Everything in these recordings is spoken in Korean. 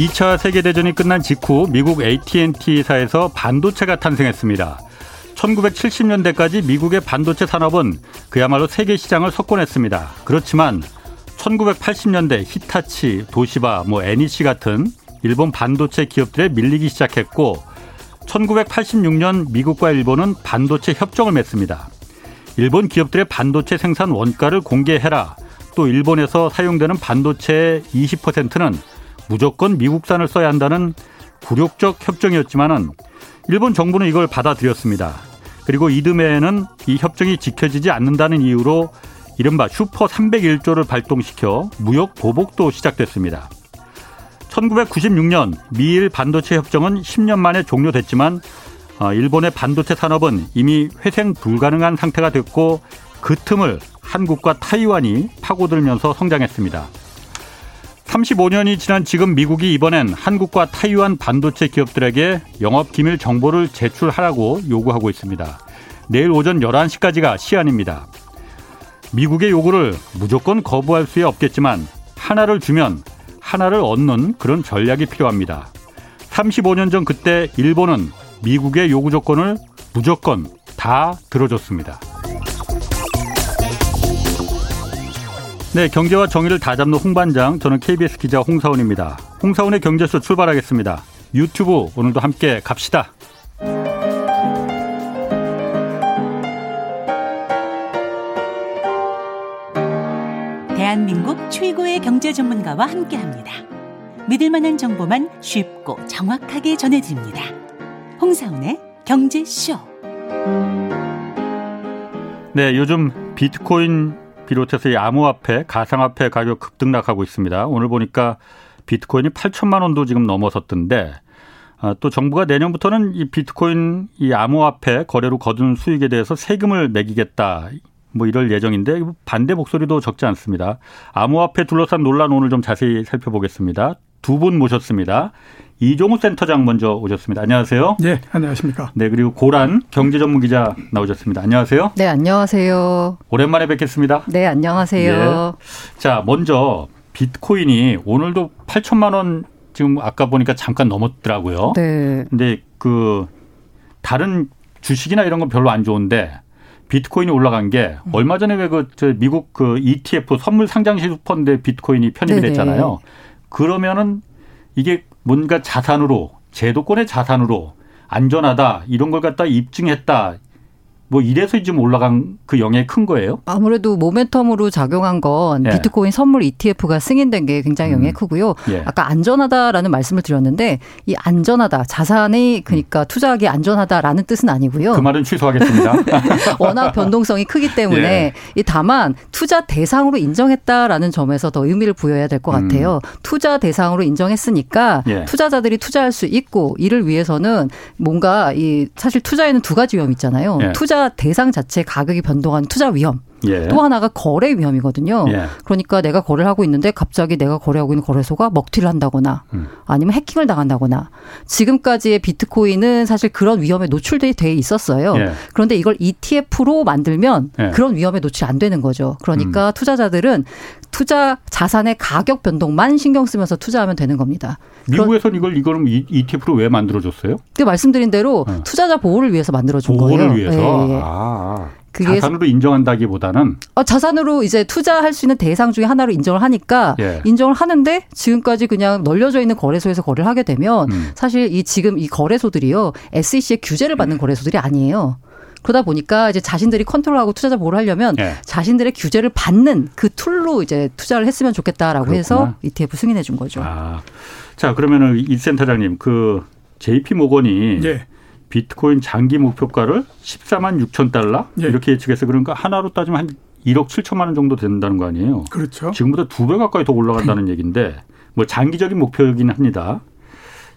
2차 세계대전이 끝난 직후 미국 AT&T사에서 반도체가 탄생했습니다. 1970년대까지 미국의 반도체 산업은 그야말로 세계 시장을 석권했습니다. 그렇지만 1980년대 히타치, 도시바, 뭐 NEC 같은 일본 반도체 기업들에 밀리기 시작했고 1986년 미국과 일본은 반도체 협정을 맺습니다. 일본 기업들의 반도체 생산 원가를 공개해라. 또 일본에서 사용되는 반도체의 20%는 무조건 미국산을 써야 한다는 굴욕적 협정이었지만은 일본 정부는 이걸 받아들였습니다. 그리고 이듬해에는 이 협정이 지켜지지 않는다는 이유로 이른바 슈퍼 301조를 발동시켜 무역 보복도 시작됐습니다. 1996년 미일 반도체 협정은 10년 만에 종료됐지만 어, 일본의 반도체 산업은 이미 회생 불가능한 상태가 됐고 그 틈을 한국과 타이완이 파고들면서 성장했습니다. 35년이 지난 지금 미국이 이번엔 한국과 타이완 반도체 기업들에게 영업 기밀 정보를 제출하라고 요구하고 있습니다. 내일 오전 11시까지가 시한입니다. 미국의 요구를 무조건 거부할 수 없겠지만 하나를 주면 하나를 얻는 그런 전략이 필요합니다. 35년 전 그때 일본은 미국의 요구 조건을 무조건 다 들어줬습니다. 네, 경제와 정의를 다 잡는 홍반장, 저는 KBS 기자 홍사원입니다. 홍사원의 경제쇼 출발하겠습니다. 유튜브 오늘도 함께 갑시다. 대한민국 최고의 경제 전문가와 함께 합니다. 믿을 만한 정보만 쉽고 정확하게 전해드립니다. 홍사원의 경제쇼. 네, 요즘 비트코인 비롯해서 이 암호화폐, 가상화폐 가격 급등락하고 있습니다. 오늘 보니까 비트코인이 8천만 원도 지금 넘어섰던데 아, 또 정부가 내년부터는 이 비트코인 이 암호화폐 거래로 거둔 수익에 대해서 세금을 매기겠다. 뭐 이럴 예정인데 반대 목소리도 적지 않습니다. 암호화폐 둘러싼 논란 오늘 좀 자세히 살펴보겠습니다. 두 분 모셨습니다. 이종우 센터장 먼저 오셨습니다. 안녕하세요. 네, 안녕하십니까. 네, 그리고 고란 경제 전문 기자 나오셨습니다. 안녕하세요. 네, 안녕하세요. 오랜만에 뵙겠습니다. 네, 안녕하세요. 네. 자, 먼저 비트코인이 오늘도 8천만 원 지금 아까 보니까 잠깐 넘었더라고요. 네. 근데 그 다른 주식이나 이런 건 별로 안 좋은데 비트코인이 올라간 게 얼마 전에 왜 그 미국 그 ETF 선물 상장시 펀드 비트코인이 편입이 됐잖아요. 그러면은 이게 뭔가 자산으로 제도권의 자산으로 안전하다 이런 걸 갖다 입증했다. 뭐 이래서 지금 올라간 그 영향이 큰 거예요? 아무래도 모멘텀으로 작용한 건 예. 비트코인 선물 ETF가 승인된 게 굉장히 영향이 음. 크고요. 예. 아까 안전하다라는 말씀을 드렸는데 이 안전하다 자산이 그러니까 투자하기 안전하다라는 뜻은 아니고요. 그 말은 취소하겠습니다. 워낙 변동성이 크기 때문에 예. 이 다만 투자 대상으로 인정했다라는 점에서 더 의미를 부여해야 될 것 같아요. 음. 투자 대상으로 인정했으니까 예. 투자자들이 투자할 수 있고 이를 위해서는 뭔가 이 사실 투자에는 두 가지 위험 있잖아요. 예. 투자 대상 자체 가격이 변동한 투자 위험. 예. 또 하나가 거래 위험이거든요. 예. 그러니까 내가 거래를 하고 있는데 갑자기 내가 거래하고 있는 거래소가 먹튀를 한다거나 음. 아니면 해킹을 당한다거나 지금까지의 비트코인은 사실 그런 위험에 노출돼 있었어요. 예. 그런데 이걸 ETF로 만들면 예. 그런 위험에 노출 안 되는 거죠. 그러니까 음. 투자자들은 투자 자산의 가격 변동만 신경 쓰면서 투자하면 되는 겁니다. 미국에서는 이걸 이걸 ETF로 왜 만들어줬어요? 그 말씀드린 대로 어. 투자자 보호를 위해서 만들어준 보호를 거예요. 보호를 위해서. 네. 아. 그게 자산으로 인정한다기보다는 어, 자산으로 이제 투자할 수 있는 대상 중에 하나로 인정을 하니까 예. 인정을 하는데 지금까지 그냥 널려져 있는 거래소에서 거래를 하게 되면 음. 사실 이 지금 이 거래소들이요 SEC의 규제를 받는 음. 거래소들이 아니에요. 그러다 보니까 이제 자신들이 컨트롤하고 투자자 보호를 하려면 예. 자신들의 규제를 받는 그 tool로 이제 투자를 했으면 좋겠다라고 그렇구나. 해서 ETF 승인해 준 거죠. 아. 자, 그러면은 이 센터장님 그 JP 모건이 예. 비트코인 장기 목표가를 14만 6천 달러 예. 이렇게 예측해서 그러니까 원화로 따지면 한 1억 7천만 원 정도 된다는 거 아니에요? 그렇죠. 지금보다 두 배 가까이 더 올라간다는 얘기인데 뭐 장기적인 목표이긴 합니다.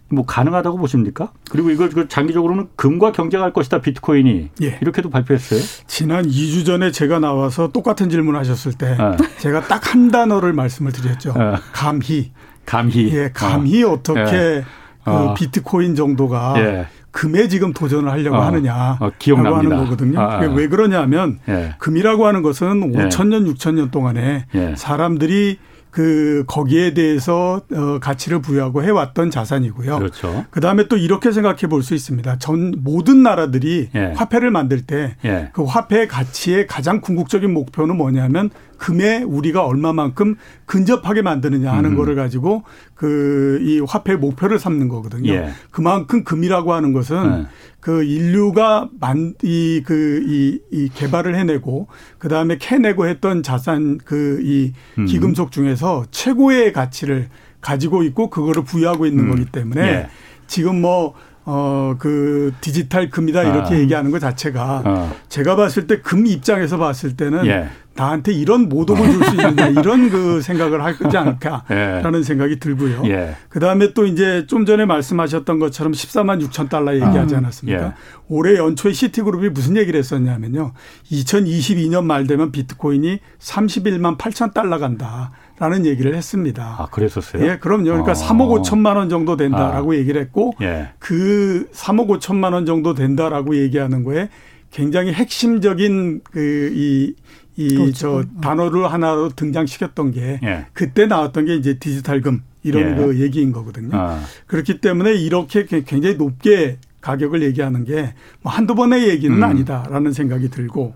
뭐 가능하다고 보십니까? 그리고 이걸 그 장기적으로는 금과 경쟁할 것이다 비트코인이 예. 이렇게도 발표했어요. 지난 2주 전에 제가 나와서 똑같은 질문 하셨을 때 네. 제가 딱 한 단어를 말씀을 드렸죠. 네. 감히. 감히 예, 감히 어. 떻게 예. 그 어. 비트코인 정도가 예. 금에 지금 도전을 하려고 어. 하느냐 어, 라고 하는 거거든요. 아, 아. 왜 그러냐면 예. 금이라고 하는 것은 5천 년, 6천 년 동안에 예. 사람들이 그 거기에 대해서 어 가치를 부여하고 해왔던 자산이고요. 그렇죠. 그 다음에 또 이렇게 생각해 볼 수 있습니다. 전 모든 나라들이 예. 화폐를 만들 때그 예. 화폐의 가치의 가장 궁극적인 목표는 뭐냐면 금에 우리가 얼마만큼 근접하게 만드느냐 하는 음. 거를 가지고 그 이 화폐 목표를 삼는 거거든요. 예. 그만큼 금이라고 하는 것은 네. 그 인류가 만 이 그이 이 개발을 해내고 그 다음에 캐내고 했던 자산 그이 음. 기금속 중에서 최고의 가치를 가지고 있고 그거를 부여하고 있는 음. 거기 때문에 예. 지금 뭐 어, 그 디지털 금이다 이렇게 아. 얘기하는 것 자체가 어. 제가 봤을 때 금 입장에서 봤을 때는 예. 나한테 이런 모독을 줄 수 있느냐 이런 그 생각을 하지 않을까라는 예. 생각이 들고요. 예. 그 다음에 또 이제 좀 전에 말씀하셨던 것처럼 14만 6천 달러 얘기하지 아. 않았습니까? 아. 올해 연초에 시티그룹이 무슨 얘기를 했었냐면요. 2022년 말 되면 비트코인이 31만 8천 달러 간다. 라는 얘기를 했습니다. 아, 그랬었어요? 예, 그럼요. 그러니까 어. 3억 5천만 원 정도 된다라고 아. 얘기를 했고 예. 그 3억 5천만 원 정도 된다라고 얘기하는 거에 굉장히 핵심적인 그이 이저 그렇죠. 단어를 하나로 등장시켰던 게 예. 그때 나왔던 게 이제 디지털금 이런 예. 그 얘기인 거거든요. 아. 그렇기 때문에 이렇게 굉장히 높게 가격을 얘기하는 게 뭐 한두 번의 얘기는 음. 아니다라는 생각이 들고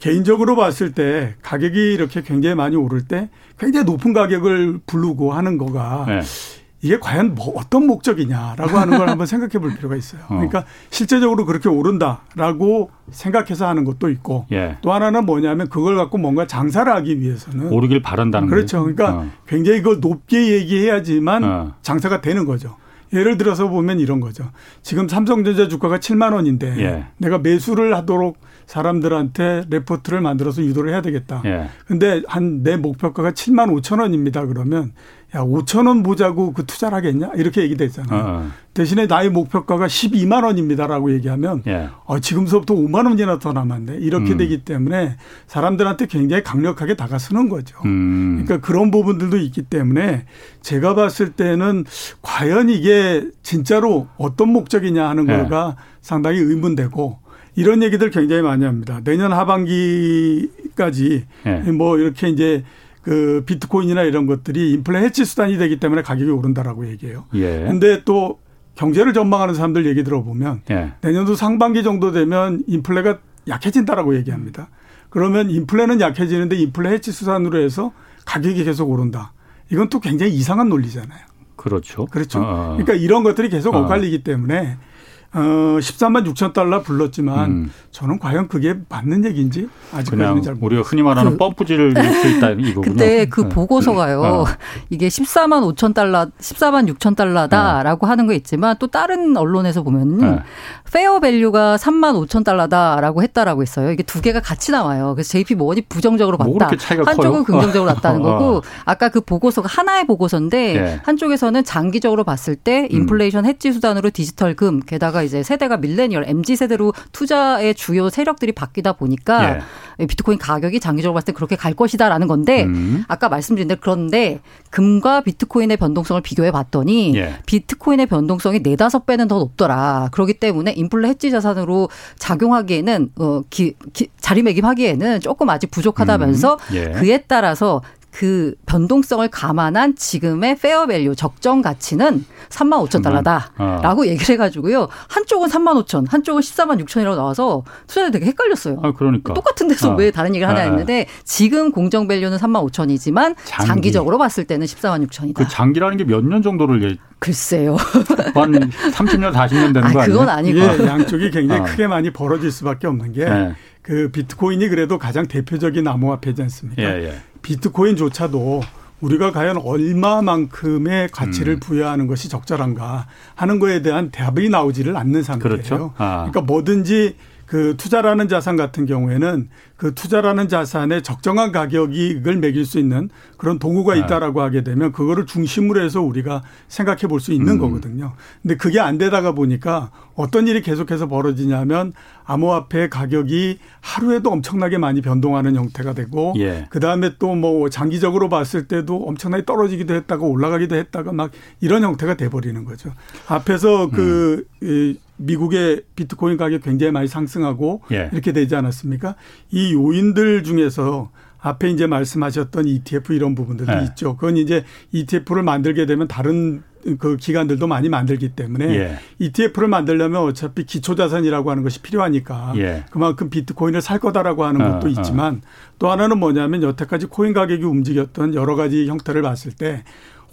개인적으로 봤을 때 가격이 이렇게 굉장히 많이 오를 때 굉장히 높은 가격을 부르고 하는 거가 네. 이게 과연 뭐 어떤 목적이냐라고 하는 걸 한번 생각해 볼 필요가 있어요. 어. 그러니까 실제적으로 그렇게 오른다라고 생각해서 하는 것도 있고 예. 또 하나는 뭐냐면 그걸 갖고 뭔가 장사를 하기 위해서는 오르길 바란다는 그렇죠. 그러니까 어. 굉장히 그걸 높게 얘기해야지만 어. 장사가 되는 거죠. 예를 들어서 보면 이런 거죠. 지금 삼성전자 주가가 7만 원인데 예. 내가 매수를 하도록 사람들한테 레포트를 만들어서 유도를 해야 되겠다. 예. 근데 한 내 목표가가 7만 5천 원입니다. 그러면 야 5천 원 보자고 그 투자를 하겠냐 이렇게 얘기됐잖아요. 어, 어. 대신에 나의 목표가가 12만 원입니다라고 얘기하면 예. 어, 지금서부터 5만 원이나 더 남았네 이렇게 음. 되기 때문에 사람들한테 굉장히 강력하게 다가서는 거죠. 음. 그러니까 그런 부분들도 있기 때문에 제가 봤을 때는 과연 이게 진짜로 어떤 목적이냐 하는 예. 거가 상당히 의문되고 이런 얘기들 굉장히 많이 합니다. 내년 하반기까지 예. 뭐 이렇게 이제 그 비트코인이나 이런 것들이 인플레 해치 수단이 되기 때문에 가격이 오른다라고 얘기해요. 예. 근데 또 경제를 전망하는 사람들 얘기 들어보면 예. 내년도 상반기 정도 되면 인플레가 약해진다라고 얘기합니다. 그러면 인플레는 약해지는데 인플레 해치 수단으로 해서 가격이 계속 오른다. 이건 또 굉장히 이상한 논리잖아요. 그렇죠. 그렇죠. 어. 어. 그러니까 이런 것들이 계속 어. 엇갈리기 때문에 어 13만 6천 달러 불렀지만 음. 저는 과연 그게 맞는 얘기인지 아직까지는 잘 우리가 흔히 말하는 그, 펌프질을 수 있다 이거군요. 그때 그 네. 보고서가요. 어. 이게 14만 5천 달러, 14만 6천 달러다라고 네. 하는 거 있지만 또 다른 언론에서 보면은 네. fair value가 3만 5천 달러다라고 했다라고 했어요. 이게 두 개가 같이 나와요. 그래서 JP 모건이 부정적으로 뭐 봤다. 뭐 한쪽은 긍정적으로 났다는 어. 거고 아까 그 보고서가 하나의 보고서인데 네. 한쪽에서는 장기적으로 봤을 때 음. 인플레이션 해지 수단으로 디지털 금 게다가 이제 세대가 millennial MZ 세대로 투자의 주요 세력들이 바뀌다 보니까 예. 비트코인 가격이 장기적으로 봤을 때 그렇게 갈 것이다라는 건데 음. 아까 말씀드린 대로 그런데 금과 비트코인의 변동성을 비교해 봤더니 예. 비트코인의 변동성이 네다섯 배는 더 높더라. 그렇기 때문에 인플레 해지 자산으로 작용하기에는 어 기, 기, 자리매김하기에는 조금 아직 부족하다면서 음. 예. 그에 따라서 그 변동성을 감안한 지금의 fair value 적정 가치는 3만 5천 달러다라고 어. 얘기를 해가지고요. 한쪽은 3만 5천, 한쪽은 14만 6천이라고 나와서 투자자 되게 헷갈렸어요. 아, 그러니까. 똑같은 데서 어. 왜 다른 얘기를 하냐 아. 했는데 지금 공정 value는 3만 5천이지만 장기. 적으로 봤을 때는 14만 6천이다. 그 장기라는 게 몇 년 정도를 예. 글쎄요. 한 30년, 40년 되는 아, 거 아니에요? 그건 아니고. 예, 양쪽이 굉장히 어. 크게 많이 벌어질 수밖에 없는 게. 네. 그 비트코인이 그래도 가장 대표적인 암호화폐지 않습니까? 예, 예. 비트코인조차도 우리가 과연 얼마만큼의 가치를 음. 부여하는 것이 적절한가 하는 거에 대한 답이 나오지를 않는 상태예요. 그렇죠. 아. 그러니까 뭐든지 그 투자라는 자산 같은 경우에는 그 투자라는 자산의 적정한 가격이 을 매길 수 있는 그런 도구가 네. 있다라고 하게 되면 그거를 중심으로 해서 우리가 생각해 볼 수 있는 음. 거거든요. 근데 그게 안 되다가 보니까 어떤 일이 계속해서 벌어지냐면 암호화폐 가격이 하루에도 엄청나게 많이 변동하는 형태가 되고 예. 그다음에 또 뭐 장기적으로 봤을 때도 엄청나게 떨어지기도 했다가 올라가기도 했다가 막 이런 형태가 돼 버리는 거죠. 앞에서 그 음. 미국의 비트코인 가격 굉장히 많이 상승하고 예. 이렇게 되지 않았습니까? 이 요인들 중에서 앞에 이제 말씀하셨던 ETF 이런 부분들도 예. 있죠. 그건 이제 ETF를 만들게 되면 다른 그 기관들도 많이 만들기 때문에 예. ETF를 만들려면 어차피 기초자산이라고 하는 것이 필요하니까 예. 그만큼 비트코인을 살 거다라고 하는 것도 어, 어. 있지만 어. 또 하나는 뭐냐면 여태까지 코인 가격이 움직였던 여러 가지 형태를 봤을 때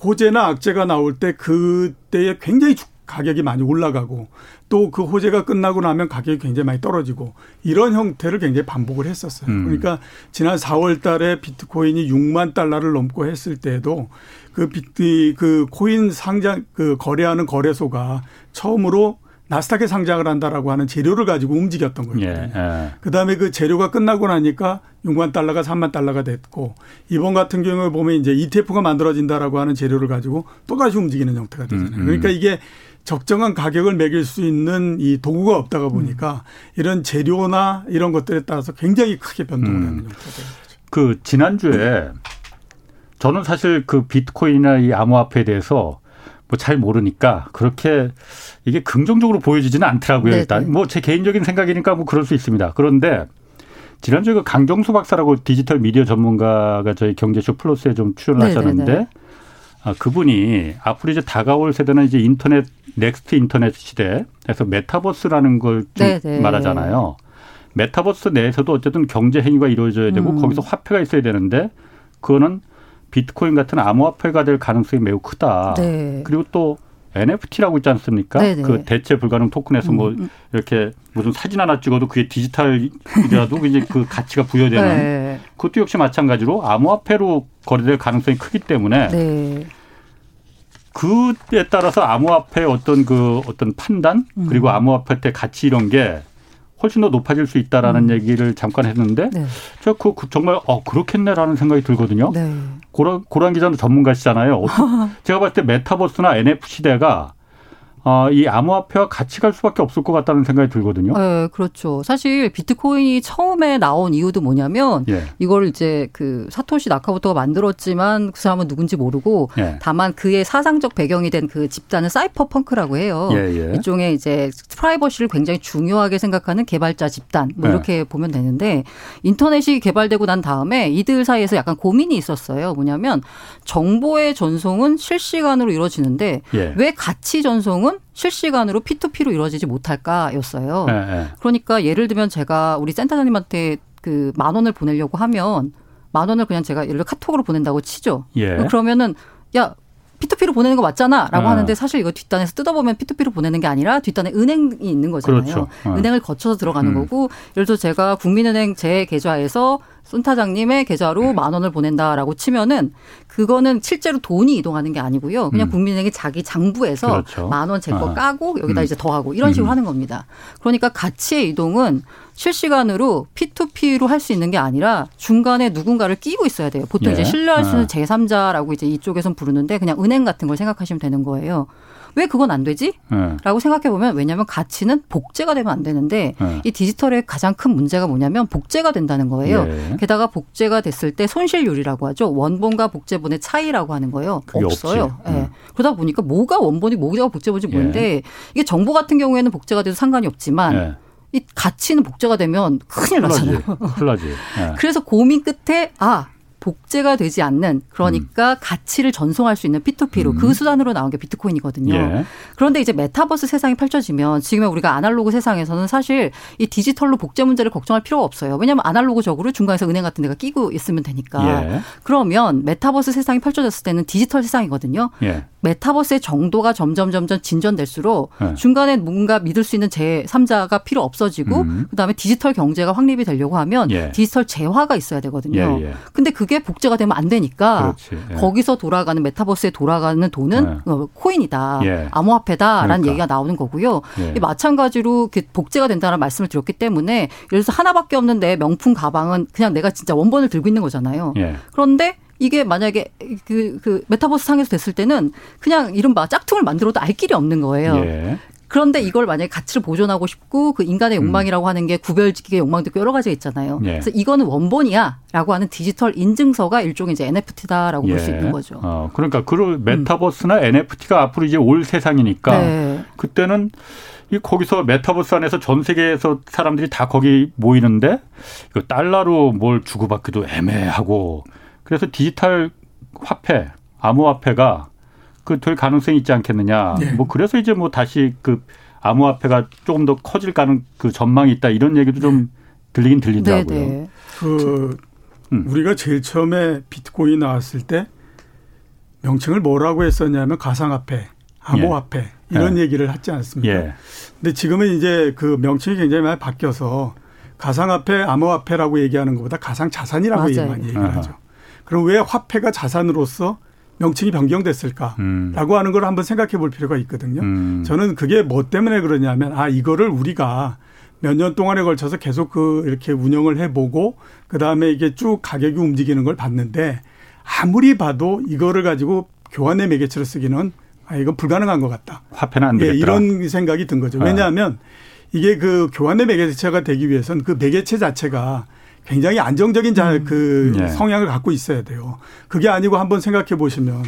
호재나 악재가 나올 때 그때에 굉장히 가격이 많이 올라가고 또 그 호재가 끝나고 나면 가격이 굉장히 많이 떨어지고 이런 형태를 굉장히 반복을 했었어요. 음. 그러니까 지난 4월 달에 비트코인이 6만 달러를 넘고 했을 때에도 그 비트 그 코인 상장 그 거래하는 거래소가 처음으로 나스닥에 상장을 한다라고 하는 재료를 가지고 움직였던 거예요. 예, 예. 그다음에 그 재료가 끝나고 나니까 6만 달러가 3만 달러가 됐고 이번 같은 경우에 보면 이제 ETF가 만들어진다라고 하는 재료를 가지고 또 다시 움직이는 형태가 되잖아요. 음, 음. 그러니까 이게 적정한 가격을 매길 수 있는 이 도구가 없다가 보니까 음. 이런 재료나 이런 것들에 따라서 굉장히 크게 변동을 하는 음. 형태가 되는 거죠. 그 지난주에 저는 사실 그 비트코인이나 이 암호화폐에 대해서 뭐 잘 모르니까 그렇게 이게 긍정적으로 보여지지는 않더라고요. 네네. 일단 뭐 제 개인적인 생각이니까 뭐 그럴 수 있습니다. 그런데 지난주에 그 강정수 박사라고 디지털 미디어 전문가가 저희 경제쇼 플러스에 좀 출연하셨는데 아, 그분이 앞으로 이제 다가올 세대는 이제 인터넷 next 인터넷 시대에서 메타버스라는 걸 말하잖아요. 메타버스 내에서도 어쨌든 경제 행위가 이루어져야 되고 음. 거기서 화폐가 있어야 되는데 그거는 비트코인 같은 암호화폐가 될 가능성이 매우 크다. 네. 그리고 또 NFT라고 있지 않습니까? 네네. 그 대체 불가능 토큰에서 뭐 음, 뭐 이렇게 무슨 사진 하나 찍어도 그게 디지털이라도 이제 그 가치가 부여되는 네. 그것도 역시 마찬가지로 암호화폐로 거래될 가능성이 크기 때문에 네. 그에 따라서 암호화폐 어떤 그 어떤 판단 그리고 음. 암호화폐 때 가치 이런 게 훨씬 더 높아질 수 있다라는 음. 얘기를 잠깐 했는데 네. 제가 그, 그 정말 어 그렇겠네라는 생각이 들거든요. 네. 고란, 고란 기자는 전문가시잖아요. 제가 봤을 때 메타버스나 NFT 시대가 어, 이 암호화폐와 같이 갈 수밖에 없을 것 같다는 생각이 들거든요. 네, 그렇죠. 사실 비트코인이 처음에 나온 이유도 뭐냐면 예. 이걸 이제 그 사토시 나카부터가 만들었지만 그 사람은 누군지 모르고 예. 다만 그의 사상적 배경이 된 그 집단은 사이퍼 펑크라고 해요. 예, 예, 일종의 이제 프라이버시를 굉장히 중요하게 생각하는 개발자 집단 뭐 예. 이렇게 보면 되는데 인터넷이 개발되고 난 다음에 이들 사이에서 약간 고민이 있었어요. 뭐냐면 정보의 전송은 실시간으로 이루어지는데 예. 왜 가치 전송은 실시간으로 P2P로 이루어지지 못할까였어요. 네, 네. 그러니까 예를 들면 제가 우리 센터장님한테 그 만 원을 보내려고 하면 만 원을 그냥 제가 예를 들어 카톡으로 보낸다고 치죠. 예. 그러면은 야 P2P로 보내는 거 맞잖아. 라고 아. 하는데 사실 이거 뒷단에서 뜯어보면 P2P로 보내는 게 아니라 뒷단에 은행이 있는 거잖아요. 그렇죠. 아. 은행을 거쳐서 들어가는 음. 거고 예를 들어 제가 국민은행 제 계좌에서 순타장님의 계좌로 만 원을 보낸다라고 치면은 그거는 실제로 돈이 이동하는 게 아니고요. 그냥 음. 국민은행이 자기 장부에서 그렇죠. 만원 제거 까고 여기다 음. 이제 더하고 이런 식으로 음. 하는 겁니다. 그러니까 가치의 이동은 실시간으로 P2P로 할 수 있는 게 아니라 중간에 누군가를 끼고 있어야 돼요. 보통 예. 이제 신뢰할 수 있는 아. 제3자라고 이제 이쪽에선 부르는데 그냥 은행 같은 걸 생각하시면 되는 거예요. 왜 그건 안 되지? 네. 라고 생각해 보면 왜냐하면 가치는 복제가 되면 안 되는데 네. 이 디지털의 가장 큰 문제가 뭐냐면 복제가 된다는 거예요. 네. 게다가 복제가 됐을 때 손실률이라고 하죠. 원본과 복제본의 차이라고 하는 거예요. 없어요. 네. 그러다 보니까 뭐가 원본이 뭐가 복제본이 뭔데 이게 정보 같은 경우에는 복제가 돼도 상관이 없지만 이 가치는 복제가 되면 큰일 나잖아요. 큰일 나지. 네. 그래서 고민 끝에 아 복제가 되지 않는 그러니까 음. 가치를 전송할 수 있는 P2P로 음. 그 수단으로 나온 게 비트코인이거든요. 예. 그런데 이제 메타버스 세상이 펼쳐지면 지금의 우리가 아날로그 세상에서는 사실 이 디지털로 복제 문제를 걱정할 필요가 없어요. 왜냐하면 아날로그적으로 중간에서 은행 같은 데가 끼고 있으면 되니까. 예. 그러면 메타버스 세상이 펼쳐졌을 때는 디지털 세상이거든요. 예. 메타버스의 정도가 점점 점점 진전될수록 네. 중간에 뭔가 믿을 수 있는 제3자가 필요 없어지고 음. 그다음에 디지털 경제가 확립이 되려고 하면 예. 디지털 재화가 있어야 되거든요. 예, 예. 근데 그게 복제가 되면 안 되니까 예. 거기서 돌아가는 메타버스에 돌아가는 돈은 예. 어, 코인이다. 예. 암호화폐다라는 그러니까. 얘기가 나오는 거고요. 마찬가지로 복제가 된다는 말씀을 드렸기 때문에 예를 들어서 하나밖에 없는 내 명품 가방은 그냥 내가 진짜 원본을 들고 있는 거잖아요. 그런데 이게 만약에 그, 그 메타버스 상에서 됐을 때는 그냥 이른바 짝퉁을 만들어도 알 길이 없는 거예요. 예. 그런데 이걸 만약에 가치를 보존하고 싶고 그 인간의 음. 욕망이라고 음. 하는 게 구별짓기의 욕망도 여러 가지가 있잖아요. 예. 그래서 이거는 원본이야라고 하는 디지털 인증서가 일종의 이제 NFT다라고 예. 볼수 있는 거죠. 어, 그러니까 그 메타버스나 음. NFT가 앞으로 이제 올 세상이니까 네. 그때는 이 거기서 메타버스 안에서 전 세계에서 사람들이 다 거기 모이는데 그 달러로 뭘 주고받기도 애매하고 그래서 디지털 화폐, 암호화폐가 그 될 가능성이 있지 않겠느냐. 네. 뭐 그래서 이제 뭐 다시 그 암호화폐가 조금 더 커질 가능 그 전망이 있다 이런 얘기도 좀 네. 들리긴 들리더라고요. 네, 네. 그 음. 우리가 제일 처음에 비트코인 나왔을 때 명칭을 뭐라고 했었냐면 가상화폐, 암호화폐 예. 이런 예. 얘기를 하지 않습니까? 예. 근데 지금은 이제 그 명칭이 굉장히 많이 바뀌어서 가상화폐, 암호화폐라고 얘기하는 것보다 가상자산이라고. 많이 얘기를 하죠. 그럼 왜 화폐가 자산으로서 명칭이 변경됐을까라고 음. 하는 걸 한번 생각해 볼 필요가 있거든요. 음. 저는 그게 뭐 때문에 그러냐면 아 이거를 우리가 몇 년 동안에 걸쳐서 계속 그 이렇게 운영을 해보고 그 다음에 이게 쭉 가격이 움직이는 걸 봤는데 아무리 봐도 이거를 가지고 교환의 매개체로 쓰기는 아 이건 불가능한 것 같다. 화폐는 안 되겠다. 예, 이런 생각이 든 거죠. 아. 왜냐하면 이게 그 교환의 매개체가 되기 위해서는 그 매개체 자체가 굉장히 안정적인 자, 음. 그 네. 성향을 갖고 있어야 돼요. 그게 아니고 한번 생각해 보시면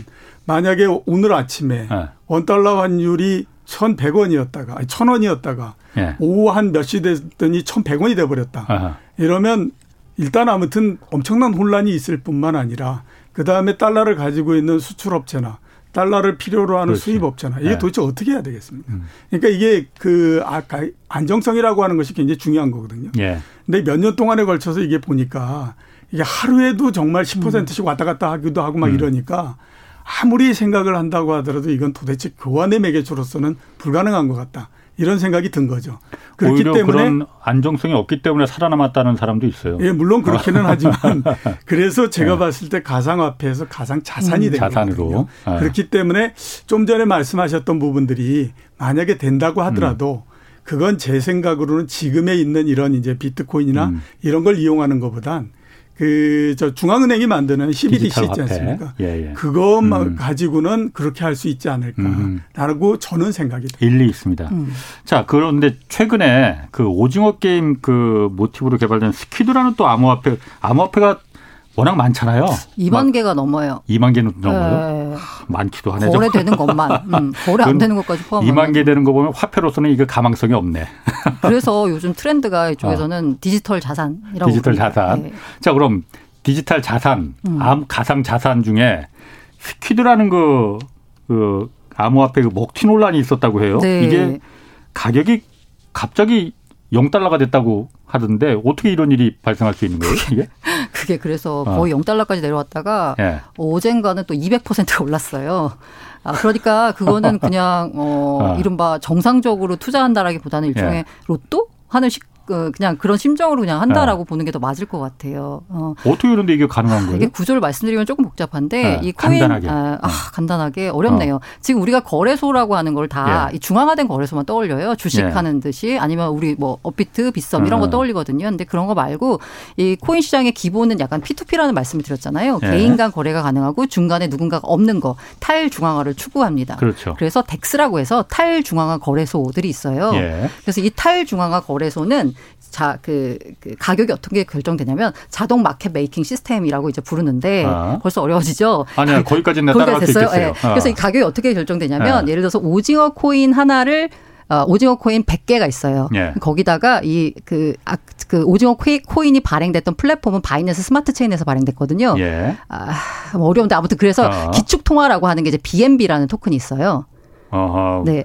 만약에 오늘 아침에 네. 원달러 환율이 1,100원이었다가 아니 1,000원이었다가 네. 오후 한 몇 시 됐더니 1,100원이 돼 버렸다. 아하. 이러면 일단 아무튼 엄청난 혼란이 있을 뿐만 아니라 그다음에 달러를 가지고 있는 수출업체나 달러를 필요로 하는 그렇지. 수입 업체나 이게 네. 도대체 어떻게 해야 되겠습니까? 음. 그러니까 이게 그 아까 안정성이라고 하는 것이 굉장히 중요한 거거든요. 예. 근데 몇 년 동안에 걸쳐서 이게 보니까 이게 하루에도 정말 10%씩 음. 왔다 갔다 하기도 하고 막 음. 이러니까 아무리 생각을 한다고 하더라도 이건 도대체 교환의 매개체로서는 불가능한 것 같다. 이런 생각이 든 거죠. 그렇기 때문에 그런 안정성이 없기 때문에 살아남았다는 사람도 있어요. 예, 물론 그렇기는 하지만 그래서 제가 네. 봤을 때 가상화폐에서 가상 자산이 음, 된 자산으로 네. 그렇기 때문에 좀 전에 말씀하셨던 부분들이 만약에 된다고 하더라도 음. 그건 제 생각으로는 지금에 있는 이런 이제 비트코인이나 음. 이런 걸 이용하는 것보단 그 저 중앙은행이 만드는 CBDC 있지 않습니까? 예, 예. 그것만 음. 가지고는 그렇게 할 수 있지 않을까라고 음. 저는 생각이 듭니다. 일리 있습니다. 음. 자 그런데 최근에 그 오징어 게임 그 모티브로 개발된 Squid라는 또 암호화폐 암호화폐가 워낙 많잖아요. 2만 개가 넘어요. 2만 개는 넘어요. 네. 많기도 하네. 거래되는 것만. 음, 거래 안 되는 것까지 포함. 2만 개 되는 거 보면 화폐로서는 이게 가망성이 없네. 그래서 요즘 트렌드가 이쪽에서는 어. 디지털 자산이라고. 디지털 자산. 네. 자 그럼 디지털 자산, 음. 암 가상 자산 중에 스퀴드라는 그, 그 암호화폐 그 먹튀 논란이 있었다고 해요. 네. 이게 가격이 갑자기 0달러가 됐다고 하던데 어떻게 이런 일이 발생할 수 있는 거예요? 이게? 그게 그래서 어. 거의 어. 0달러까지 내려왔다가 예. 어젠가는 또 200%가 올랐어요. 아, 그러니까 그거는 그냥 어, 어. 이른바 정상적으로 투자한다라기보다는 일종의 예. 로또 하는 식 그, 그냥 그런 심정으로 그냥 한다라고 네. 보는 게 더 맞을 것 같아요. 어. 떻게 그런데 이게 가능한 거예요? 이게 구조를 말씀드리면 조금 복잡한데 네. 이 코인 간단하게. 아, 아 네. 간단하게 어렵네요. 어. 지금 우리가 거래소라고 하는 걸다 예. 중앙화된 거래소만 떠올려요. 주식하는 예. 듯이 아니면 우리 뭐 업비트, 빗썸 이런 거 음. 떠올리거든요. 근데 그런 거 말고 이 코인 시장의 기본은 약간 P2P라는 말씀을 드렸잖아요. 예. 개인 간 거래가 가능하고 중간에 누군가가 없는 거 탈중앙화를 추구합니다. 그렇죠. 그래서 DEX라고 해서 탈중앙화 거래소들이 있어요. 예. 그래서 이 탈중앙화 거래소는 자, 그, 그 가격이 어떻게 결정되냐면 자동 market making 시스템이라고 이제 부르는데 아. 벌써 어려워지죠. 아니야, 거기까지는 따라갈 수 있겠어요. 네. 아. 그래서 이 가격이 어떻게 결정되냐면 네. 예를 들어서 오징어 코인 하나를 어, 오징어 코인 100개가 있어요. 예. 거기다가 이, 그, 아, 그 오징어 코인이 발행됐던 플랫폼은 Binance Smart Chain에서 발행됐거든요. 예. 아, 뭐 어려운데 아무튼 그래서 어. 기축 통화라고 하는 게 이제 BNB라는 토큰이 있어요. 어허. 네.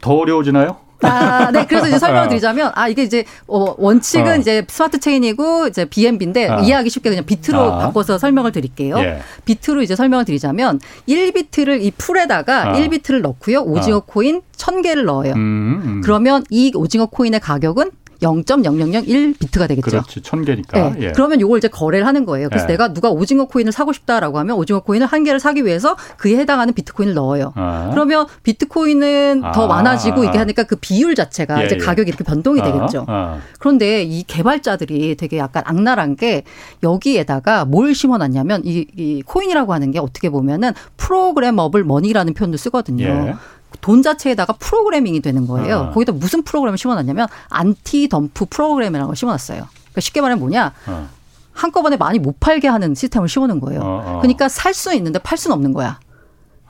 더 어려워지나요? 아, 네. 그래서 이제 설명을 어. 드리자면, 아, 이게 이제, 어, 원칙은 어. 이제 Smart Chain이고, 이제 BNB인데, 어. 이해하기 쉽게 그냥 비트로 아. 바꿔서 설명을 드릴게요. 예. 비트로 이제 설명을 드리자면, 1비트를 이 pool에다가 아. 1비트를 넣고요. 오징어 아. 코인 1000개를 넣어요. 음, 음. 그러면 이 오징어 코인의 가격은 0.0001비트가 되겠죠. 그렇지. 천 개니까. 네. 예. 그러면 이걸 이제 거래를 하는 거예요. 그래서 예. 내가 누가 오징어 코인을 사고 싶다라고 하면 오징어 코인을 한 개를 사기 위해서 그에 해당하는 비트코인을 넣어요. 아. 그러면 비트코인은 아. 더 많아지고 이게 하니까 그 비율 자체가 예, 이제 예. 가격이 이렇게 변동이 아. 되겠죠. 아. 그런데 이 개발자들이 되게 약간 악랄한 게 여기에다가 뭘 심어놨냐면 이, 이 코인이라고 하는 게 어떻게 보면은 programmable money라는 표현도 쓰거든요. 예. 돈 자체에다가 프로그래밍이 되는 거예요. 어. 거기다 무슨 프로그램을 심어놨냐면 anti dump 프로그램이라는 걸 심어놨어요. 그러니까 쉽게 말하면 뭐냐? 어. 한꺼번에 많이 못 팔게 하는 시스템을 심어놓은 거예요. 어, 어. 그러니까 살 수 있는데 팔 수는 없는 거야.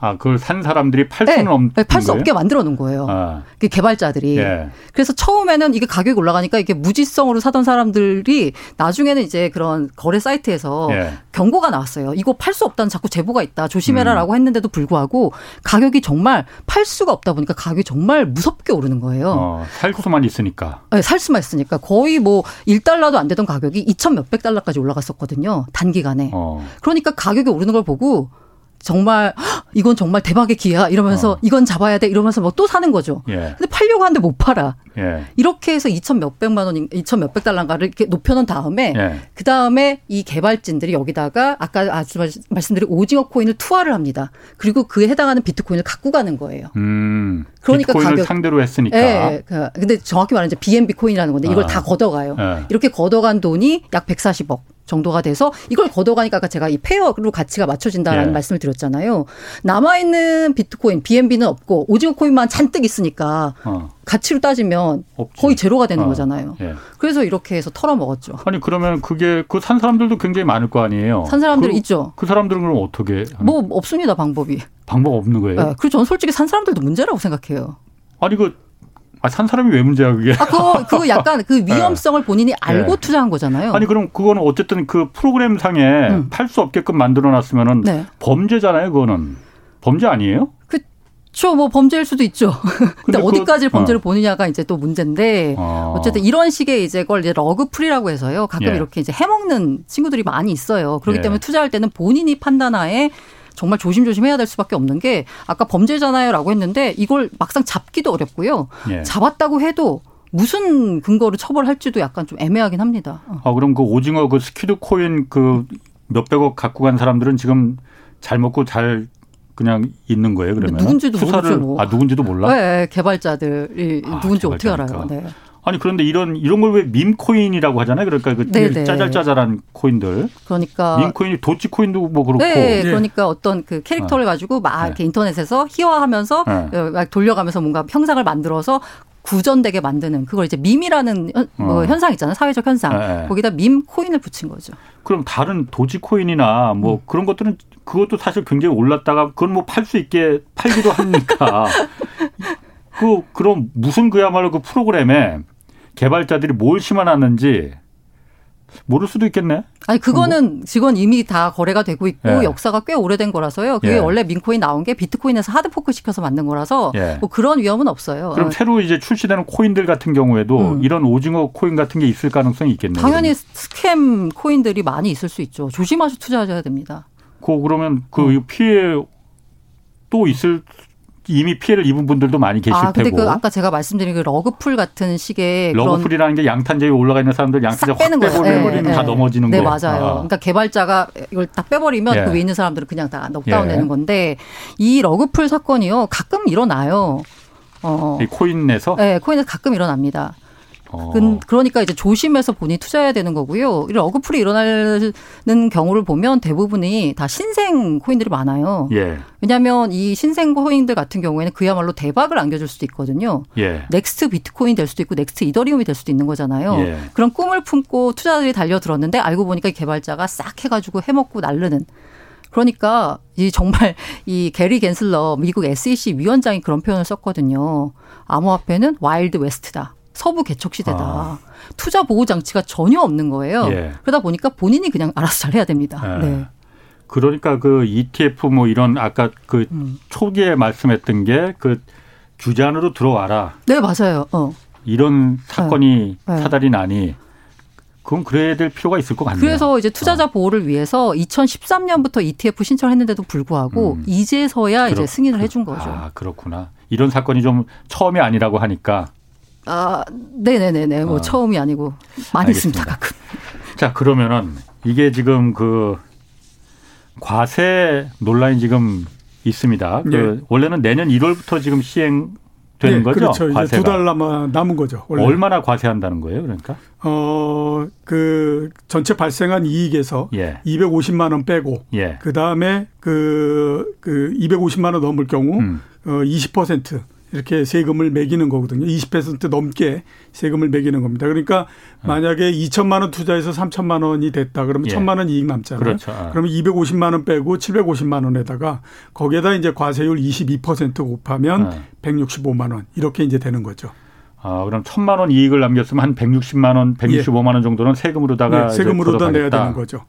아, 그걸 산 사람들이 팔 수는 네, 없는 네, 팔수 없게 만들어 놓은 거예요. 아. 그 개발자들이. 예. 그래서 처음에는 이게 가격이 올라가니까 이게 무지성으로 사던 사람들이 나중에는 이제 그런 거래 사이트에서 예. 경고가 나왔어요. 이거 팔 수 없다는 자꾸 제보가 있다. 조심해라라고 음. 했는데도 불구하고 가격이 정말 팔 수가 없다 보니까 가격이 정말 무섭게 오르는 거예요. 어, 살 수만 있으니까. 네, 살 수만 있으니까 거의 뭐 1달러도 안 되던 가격이 2천 몇백 달러까지 올라갔었거든요. 단기간에. 어. 그러니까 가격이 오르는 걸 보고 정말 이건 정말 대박의 기회야 이러면서 어. 이건 잡아야 돼 이러면서 뭐또 사는 거죠. 예. 근데 팔려고 하는데 못 팔아. 예. 이렇게 해서 2천 몇백만 원, 2천 몇백 달러인가를 이렇게 높여놓은 다음에 예. 그 다음에 이 개발진들이 여기다가 아까 아주 말씀드린 오징어 코인을 투하를 합니다. 그리고 그에 해당하는 비트코인을 갖고 가는 거예요. 음, 그러니까 가격 상대로 했으니까. 예, 그, 근데 정확히 말하면 이제 BNB 코인이라는 건데 이걸 아. 다 걷어가요. 예. 이렇게 걷어간 돈이 약 140억. 정도가 돼서 이걸 걷어가니까 아까 제가 이 pair로 가치가 맞춰진다라는 네. 말씀을 드렸잖아요. 남아있는 비트코인, BNB는 없고 오징어 코인만 잔뜩 있으니까 어. 가치로 따지면 없지. 거의 제로가 되는 어. 거잖아요. 예. 그래서 이렇게 해서 털어먹었죠. 아니 그러면 그게 그 산 사람들도 굉장히 많을 거 아니에요. 산 사람들 그, 있죠. 그 사람들은 그럼 어떻게? 뭐 없습니다 방법이. 방법 없는 거예요? 네. 그리고 저는 솔직히 산 사람들도 문제라고 생각해요. 아니 그 아, 산 사람이 왜 문제야, 그게? 아, 그거, 그거 약간 그 네. 위험성을 본인이 알고 네. 투자한 거잖아요. 아니, 그럼 그거는 어쨌든 그 프로그램 상에 음. 팔수 없게끔 만들어 놨으면은 네. 범죄잖아요, 그거는. 범죄 아니에요? 그쵸, 뭐 범죄일 수도 있죠. 근데, 근데 어디까지 그, 범죄를 어. 보느냐가 이제 또 문제인데 어. 쨌든 이런 식의 이제 걸 이제 러그풀이라고 해서요. 가끔 예. 이렇게 이제 해먹는 친구들이 많이 있어요. 그렇기 예. 때문에 투자할 때는 본인이 판단하에 정말 조심조심 해야 될 수밖에 없는 게 아까 범죄잖아요라고 했는데 이걸 막상 잡기도 어렵고요. 예. 잡았다고 해도 무슨 근거로 처벌할지도 약간 좀 애매하긴 합니다. 어. 아 그럼 그 오징어 그 Squid 코인 그 몇백억 갖고 간 사람들은 지금 잘 먹고 잘 그냥 있는 거예요 그러면 누군지도 수사를 모르죠. 뭐. 아 누군지도 몰라? 네, 개발자들이 아, 누군지 어떻게 알아요? 네. 아니 그런데 이런 이런 걸 왜 meme코인이라고 하잖아요. 그러니까 그 네네. 네. 짜잘짜잘한 코인들. 그러니까 밈코인이 도치코인도 뭐 그렇고. 네, 그러니까 어떤 그 캐릭터를 어. 가지고 막 네. 이렇게 인터넷에서 희화하면서 네. 막 돌려가면서 뭔가 형상을 만들어서 구전되게 만드는 그걸 이제 밈이라는 뭐 어. 현상 있잖아요. 사회적 현상. 네. 거기다 밈 코인을 붙인 거죠. 그럼 다른 도지 코인이나 뭐 음. 그런 것들은 그것도 사실 굉장히 올랐다가 그건 뭐 팔 수 있게 팔기도 합니까? 그 그럼 무슨 그야말로 그 프로그램에 개발자들이 뭘 심어놨는지 모를 수도 있겠네. 아니 그거는 뭐. 직원 이미 다 거래가 되고 있고 예. 역사가 꽤 오래된 거라서요. 그게 예. 원래 민코인 나온 게 비트코인에서 하드포크 시켜서 만든 거라서 예. 뭐 그런 위험은 없어요. 그럼 어. 새로 이제 출시되는 코인들 같은 경우에도 음. 이런 오징어 코인 같은 게 있을 가능성이 있겠네요. 당연히. 스캠 코인들이 많이 있을 수 있죠. 조심하셔 투자하셔야 됩니다. 그 그러면 그 음. 피해 또 있을 이미 피해를 입은 분들도 많이 계실 아, 근데 테고. 그 아까 제가 말씀드린 그 rug pull 같은 식의 rug pull이라는 게 양탄자에 올라가 있는 사람들 양탄자 확 빼버리면 네, 다 네. 넘어지는 네, 거. 네, 맞아요. 아. 그러니까 개발자가 이걸 딱 빼버리면 예. 그 위에 있는 사람들은 그냥 다 넉다운 예. 되는 건데 이 rug pull 사건이요 가끔 일어나요. 어. 이 코인에서? 네, 코인에서 가끔 일어납니다. 어. 그러니까 이제 조심해서 본인이 투자해야 되는 거고요. 이런 rug pull이 일어나는 경우를 보면 대부분이 다 신생 코인들이 많아요. 예. 왜냐하면 이 신생 코인들 같은 경우에는 그야말로 대박을 안겨줄 수도 있거든요. 예. next 비트코인 될 수도 있고 next 이더리움이 될 수도 있는 거잖아요. 예. 그런 꿈을 품고 투자자들이 달려들었는데 알고 보니까 개발자가 싹 해가지고 해먹고 날르는 그러니까 이 정말 이 게리 겐슬러 미국 SEC 위원장이 그런 표현을 썼거든요. 암호화폐는 Wild West다. 서부 개척 시대다. 아. 투자 보호 장치가 전혀 없는 거예요. 예. 그러다 보니까 본인이 그냥 알아서 잘 해야 됩니다. 예. 네. 그러니까 그 ETF 뭐 이런 아까 그 음. 초기에 말씀했던 게 그 규제 안으로 들어와라. 네, 맞아요. 어. 이런 사건이 네. 네. 사달이 나니 그럼 그래야 될 필요가 있을 것 같네요. 그래서 이제 투자자 어. 보호를 위해서 2013년부터 ETF 신청했는데도 불구하고 음. 이제서야 그렇, 이제 승인을 해준 거죠. 아 그렇구나. 이런 사건이 좀 처음이 아니라고 하니까. 아, 네네네네. 뭐 어. 처음이 아니고 많이. 있습니다. 가끔. 자 그러면은 이게 지금 그 과세 논란이 지금 있습니다. 그 네. 원래는 내년 1월부터 지금 시행 되는 네, 거죠? 그렇죠. 과세가. 두달 남아 남은 거죠. 원래. 얼마나 과세한다는 거예요, 그러니까? 어, 그 전체 발생한 이익에서 예. 250만 원 빼고 예. 그다음에 그, 그 250만 원 넘을 경우 음. 어, 20% 이렇게 세금을 매기는 거거든요. 20% 넘게 세금을 매기는 겁니다. 그러니까 어. 만약에 2천만 원 투자해서 3천만 원이 됐다. 그러면 예. 1천만 원 이익 남잖아요. 그렇죠. 아. 그러면 250만 원 빼고 750만 원에다가 거기에다 이제 과세율 22% 곱하면 아. 165만 원 이렇게 이제 되는 거죠. 아, 그럼 천만 원 이익을 남겼으면 한 160만 원, 165만 원 정도는 세금으로다가 네, 세금으로다 내야 되는 거죠.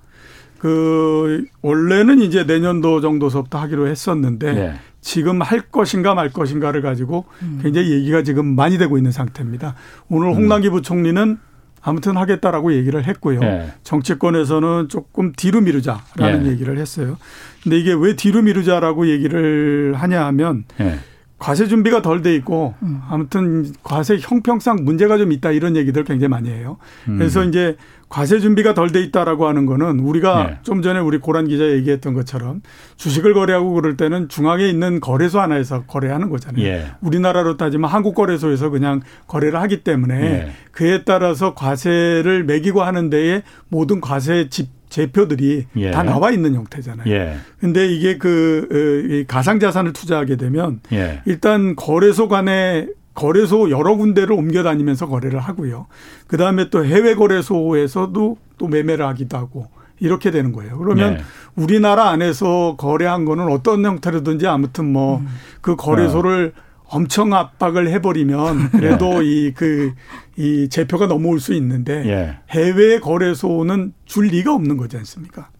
그 원래는 이제 내년도 정도서부터 하기로 했었는데 네. 지금 할 것인가 말 것인가를 가지고 음. 굉장히 얘기가 지금 많이 되고 있는 상태입니다. 오늘 음. 홍남기 부총리는 아무튼 하겠다라고 얘기를 했고요. 네. 정치권에서는 조금 뒤로 미루자라는 네. 얘기를 했어요. 근데 이게 왜 뒤로 미루자라고 얘기를 하냐 하면 네. 과세 준비가 덜 돼 있고 음. 아무튼 과세 형평상 문제가 좀 있다 이런 얘기들 굉장히 많이 해요. 음. 그래서 이제 과세 준비가 덜 돼 있다라고 하는 거는 우리가 네. 좀 전에 우리 고란 기자 얘기했던 것처럼 주식을 거래하고 그럴 때는 중앙에 있는 거래소 하나에서 거래하는 거잖아요. 예. 우리나라로 따지면 한국 거래소에서 그냥 거래를 하기 때문에 예. 그에 따라서 과세를 매기고 하는 데에 모든 과세 집 제표들이 예. 다 나와 있는 형태잖아요. 예. 근데 이게 그 어, 가상 자산을 투자하게 되면 예. 일단 거래소 간에 거래소 여러 군데를 옮겨 다니면서 거래를 하고요. 그다음에 또 해외 거래소에서도 또 매매를 하기도 하고 이렇게 되는 거예요. 그러면 예. 우리나라 안에서 거래한 거는 어떤 형태로든지 아무튼 뭐그 음. 거래소를 어. 엄청 압박을 해버리면 그래도 이 그이 그, 이 제표가 넘어올 수 있는데 예. 해외 거래소는 줄 리가 없는 거지 않습니까?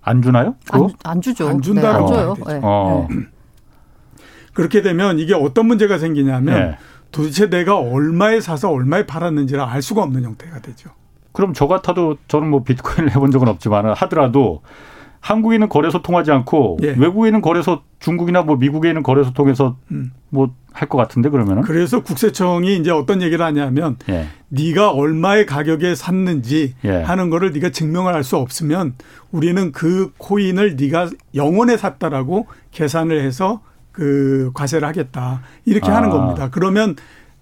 안 주나요? 안, 안, 주죠. 안 준다라고 네, 안 줘요. 네. 어. 네. 그렇게 되면 이게 어떤 문제가 생기냐면 예. 도대체 내가 얼마에 사서 얼마에 팔았는지를 알 수가 없는 형태가 되죠. 그럼 저 같아도 저는 뭐 비트코인을 해본 적은 없지만 하더라도 한국에는 거래소 통하지 않고 예. 외국에는 거래소 중국이나 뭐 미국에 있는 거래소 통해서 음. 뭐할 것 같은데 그러면은 그래서 국세청이 이제 어떤 얘기를 하냐면 예. 네가 얼마의 가격에 샀는지 예. 하는 거를 네가 증명을 할 수 없으면 우리는 그 코인을 네가 영원에 샀다라고 계산을 해서 그 과세를 하겠다 이렇게 아. 하는 겁니다. 그러면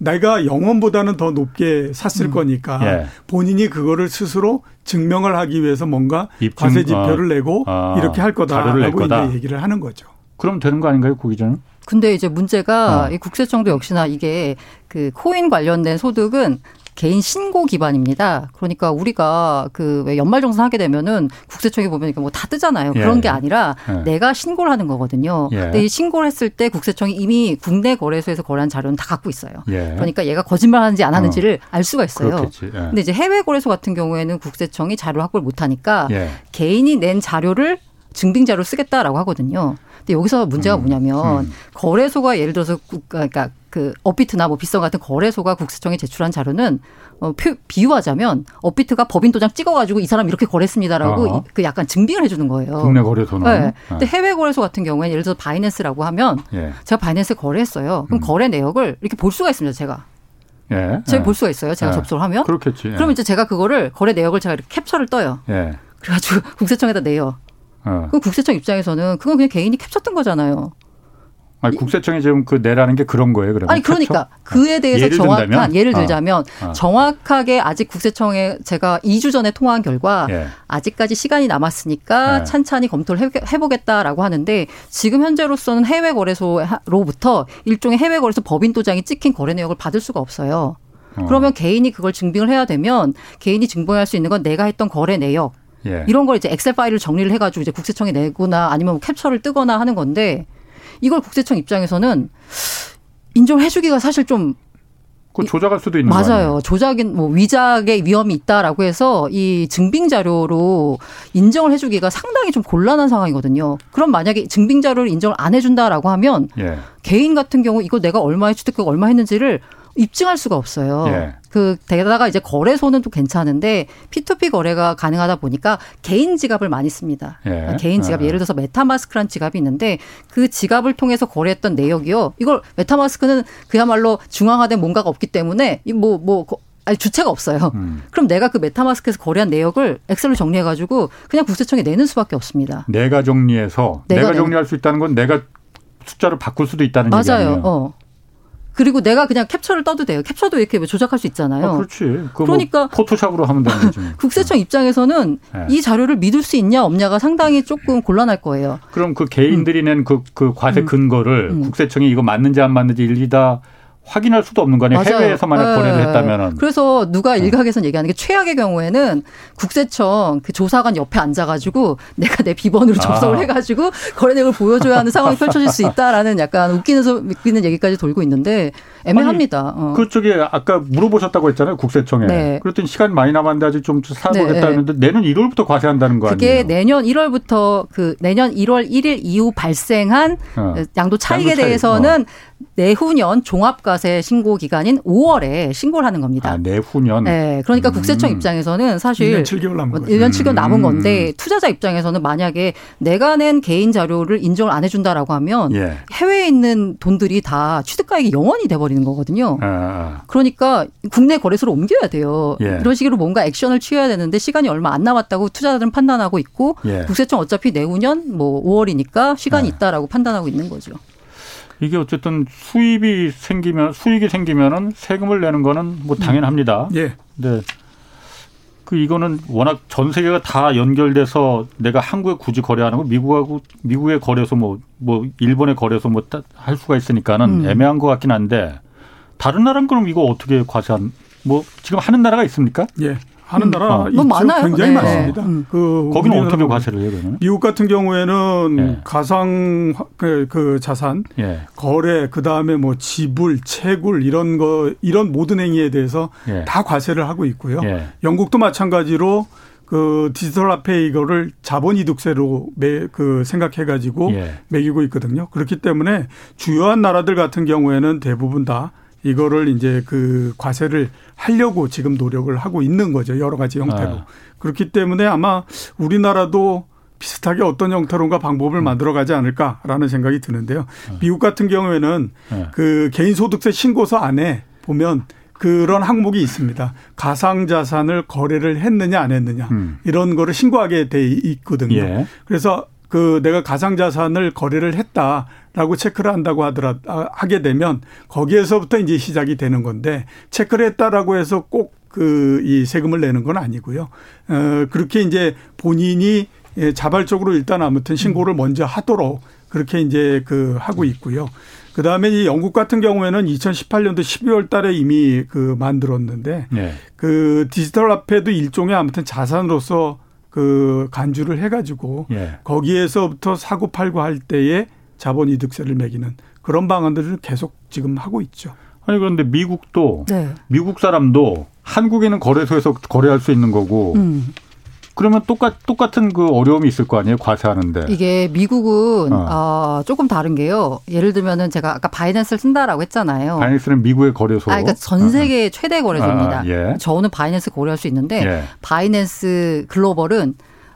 내가 영원보다는 더 높게 샀을 음. 거니까 예. 본인이 그거를 스스로 증명을 하기 위해서 뭔가 입증, 과세 지표를 어. 내고 아, 이렇게 할 거다라고 이제 얘기를 하는 거죠. 그럼 되는 거 아닌가요, 고 기자는? 근데 이제 문제가 어. 이 국세청도 역시나 이게 그 코인 관련된 소득은 개인 신고 기반입니다. 그러니까 우리가 그 왜 연말정산 하게 되면은 국세청에 보면 뭐 다 뜨잖아요. 예. 그런 게 아니라 예. 내가 신고를 하는 거거든요. 예. 근데 이 신고를 했을 때 국세청이 이미 국내 거래소에서 거래한 자료는 다 갖고 있어요. 예. 그러니까 얘가 거짓말하는지 안 하는지를 어. 알 수가 있어요. 그렇겠지. 예. 근데 이제 해외 거래소 같은 경우에는 국세청이 자료 확보를 못 하니까 예. 개인이 낸 자료를 증빙 자료를 쓰겠다라고 하거든요. 근데 여기서 문제가 음. 뭐냐면 음. 거래소가 예를 들어서 그러니까 그 업비트나 뭐 빗썸 같은 거래소가 국세청에 제출한 자료는 어, 표, 비유하자면 업비트가 법인 도장 찍어가지고 이 사람 이렇게 거래했습니다라고 어. 그 약간 증빙을 해주는 거예요. 국내 거래소는. 네. 근데 해외 거래소 같은 경우에는 예를 들어서 Binance라고 하면 예. 제가 Binance 거래했어요. 그럼 음. 거래 내역을 이렇게 볼 수가 있습니다. 제가. 예. 제가 예. 볼 수가 있어요. 제가 예. 접속을 하면. 그렇겠지. 예. 그러면 이제 제가 그거를 거래 내역을 제가 이렇게 캡처를 떠요. 예. 그래가지고 국세청에다 내요. 어. 그럼 국세청 입장에서는 그건 그냥 개인이 캡처 떴던 거잖아요. 아니, 국세청이 지금 그 내라는 게 그런 거예요, 그러면? 아니, 그러니까 그에 대해서 예를 정확한 든다면? 예를 어. 들자면 어. 어. 정확하게 아직 국세청에 제가 2주 전에 통화한 결과 예. 아직까지 시간이 남았으니까 예. 찬찬히 검토를 해보겠다라고 하는데 지금 현재로서는 해외 거래소로부터 일종의 해외 거래소 법인 도장이 찍힌 거래 내역을 받을 수가 없어요. 어. 그러면 개인이 그걸 증빙을 해야 되면 개인이 증빙할 수 있는 건 내가 했던 거래 내역 예. 이런 걸 이제 엑셀 파일을 정리를 해가지고 이제 국세청에 내거나 아니면 뭐 캡처를 뜨거나 하는 건데 이걸 국세청 입장에서는 인정을 해주기가 사실 좀 그 조작할 수도 있는 맞아요. 조작인 뭐 위작의 위험이 있다라고 해서 이 증빙 자료로 인정을 해주기가 상당히 좀 곤란한 상황이거든요. 그럼 만약에 증빙 자료를 인정을 안 해준다라고 하면 예. 개인 같은 경우 이거 내가 얼마의 취득額 얼마 했는지를 입증할 수가 없어요. 예. 그 게다가 이제 거래소는 또 괜찮은데 P2P 거래가 가능하다 보니까 개인 지갑을 많이 씁니다. 예. 그러니까 개인 지갑 예. 예를 들어서 메타마스크란 지갑이 있는데 그 지갑을 통해서 거래했던 내역이요. 이걸 메타마스크는 그야말로 중앙화된 뭔가가 없기 때문에 뭐뭐 뭐, 아니 주체가 없어요. 음. 그럼 내가 그 메타마스크에서 거래한 내역을 엑셀로 정리해가지고 그냥 국세청에 내는 수밖에 없습니다. 내가 정리해서 내가, 내가 정리할 수 있다는 건 내가 숫자를 바꿀 수도 있다는 맞아요. 얘기 아니에요 어. 그리고 내가 그냥 캡처를 떠도 돼요. 캡처도 이렇게 조작할 수 있잖아요. 아, 그렇지. 뭐 그러니까 뭐 포토샵으로 하면 되는 거지. 국세청 입장에서는 네. 이 자료를 믿을 수 있냐 없냐가 상당히 조금 곤란할 거예요. 그럼 그 개인들이 음. 낸그 그 과세 음. 근거를 음. 국세청이 이거 맞는지 안 맞는지 일일이 다 확인할 수도 없는 거 아니에요. 맞아요. 해외에서 만약 네. 거래를 했다면은. 그래서 누가 네. 일각에서 얘기하는 게 최악의 경우에는 국세청 그 조사관 옆에 앉아가지고 내가 내 비번으로 아. 접속을 해가지고 거래 내역을 보여줘야 하는 상황이 펼쳐질 수 있다라는 약간 웃기는 웃기는 얘기까지 돌고 있는데 애매합니다. 어. 그쪽에 아까 물어보셨다고 했잖아요. 국세청에. 네. 그랬더니 시간 많이 남았는데 아직 좀 살아보겠다 네. 는데 내년 1월부터 과세한다는 거 그게 아니에요? 그게 내년 1월부터 그 내년 1월 1일 이후 발생한 어. 양도 차익에 양도 차익. 대해서는 어. 내후년 종합과세 신고 기간인 5월에 신고를 하는 겁니다. 아, 내후년. 네. 그러니까 음. 국세청 입장에서는 사실 1년 7개월 남은 거죠. 1년 7개월 남은 음. 건데 투자자 입장에서는 만약에 내가 낸 개인 자료를 인정을 안 해준다라고 하면 예. 해외에 있는 돈들이 다 취득가액이 영원이 돼버리는 거거든요. 아, 아. 그러니까 국내 거래소로 옮겨야 돼요. 예. 이런 식으로 뭔가 액션을 취해야 되는데 시간이 얼마 안 남았다고 투자자들은 판단하고 있고 예. 국세청 어차피 내후년 뭐 5월이니까 시간이 예. 있다라고 판단하고 있는 거죠. 이게 어쨌든 수입이 생기면 수익이 생기면은 세금을 내는 거는 뭐 당연합니다. 음. 예. 네. 그 이거는 워낙 전 세계가 다 연결돼서 내가 한국에 굳이 거래하는 거 미국하고 미국의 거래소 뭐뭐 뭐 일본의 거래소 뭐할 수가 있으니까는 음. 애매한 것 같긴 한데 다른 나라는 그럼 이거 어떻게 과세한 뭐 지금 하는 나라가 있습니까? 예. 하는 음. 나라 어. 뭐 많아요. 굉장히 네. 많습니다. 음. 그 거기는 어떻게 과세를 해요? 그러면? 미국 같은 경우에는 예. 가상 그, 그 자산 예. 거래 그 다음에 뭐 지불, 채굴 이런 거 이런 모든 행위에 대해서 예. 다 과세를 하고 있고요. 예. 영국도 마찬가지로 그 디지털 화폐 이거를 자본 이득세로 매, 그 생각해 가지고 예. 매기고 있거든요. 그렇기 때문에 주요한 나라들 같은 경우에는 대부분 다 이거를 이제 그 과세를 하려고 지금 노력을 하고 있는 거죠. 여러 가지 형태로. 아. 그렇기 때문에 아마 우리나라도 비슷하게 어떤 형태론가 방법을 음. 만들어 가지 않을까라는 생각이 드는데요. 아. 미국 같은 경우에는 아. 그 개인소득세 신고서 안에 보면 그런 항목이 있습니다. 가상자산을 거래를 했느냐 안 했느냐 음. 이런 거를 신고하게 돼 있거든요. 예. 그래서 그 내가 가상자산을 거래를 했다 라고 체크를 한다고 하더라 아, 하게 되면 거기에서부터 이제 시작이 되는 건데 체크를 했다라고 해서 꼭 그 이 세금을 내는 건 아니고요. 어 그렇게 이제 본인이 예, 자발적으로 일단 아무튼 신고를 먼저 하도록 그렇게 이제 그 하고 있고요. 그 다음에 이 영국 같은 경우에는 2018년도 12월 달에 이미 그 만들었는데 네. 그 디지털 화폐도 일종의 아무튼 자산으로서 그 간주를 해가지고 예. 거기에서부터 사고 팔고 할 때에 자본 이득세를 매기는 그런 방안들을 계속 지금 하고 있죠. 아니 그런데 미국도 네. 미국 사람도 한국에는 거래소에서 거래할 수 있는 거고 음. 그러면 똑같 똑같은 그 어려움이 있을 거 아니에요 과세하는데 이게 미국은 어. 어 조금 다른 게요. 예를 들면은 제가 아까 바이낸스를 쓴다라고 했잖아요. 바이낸스는 미국의 거래소. 아, 그러니까 전 세계 어. 최대 거래소입니다. 아, 예. 저는 바이낸스 거래할 수 있는데 예. 바이낸스 글로벌은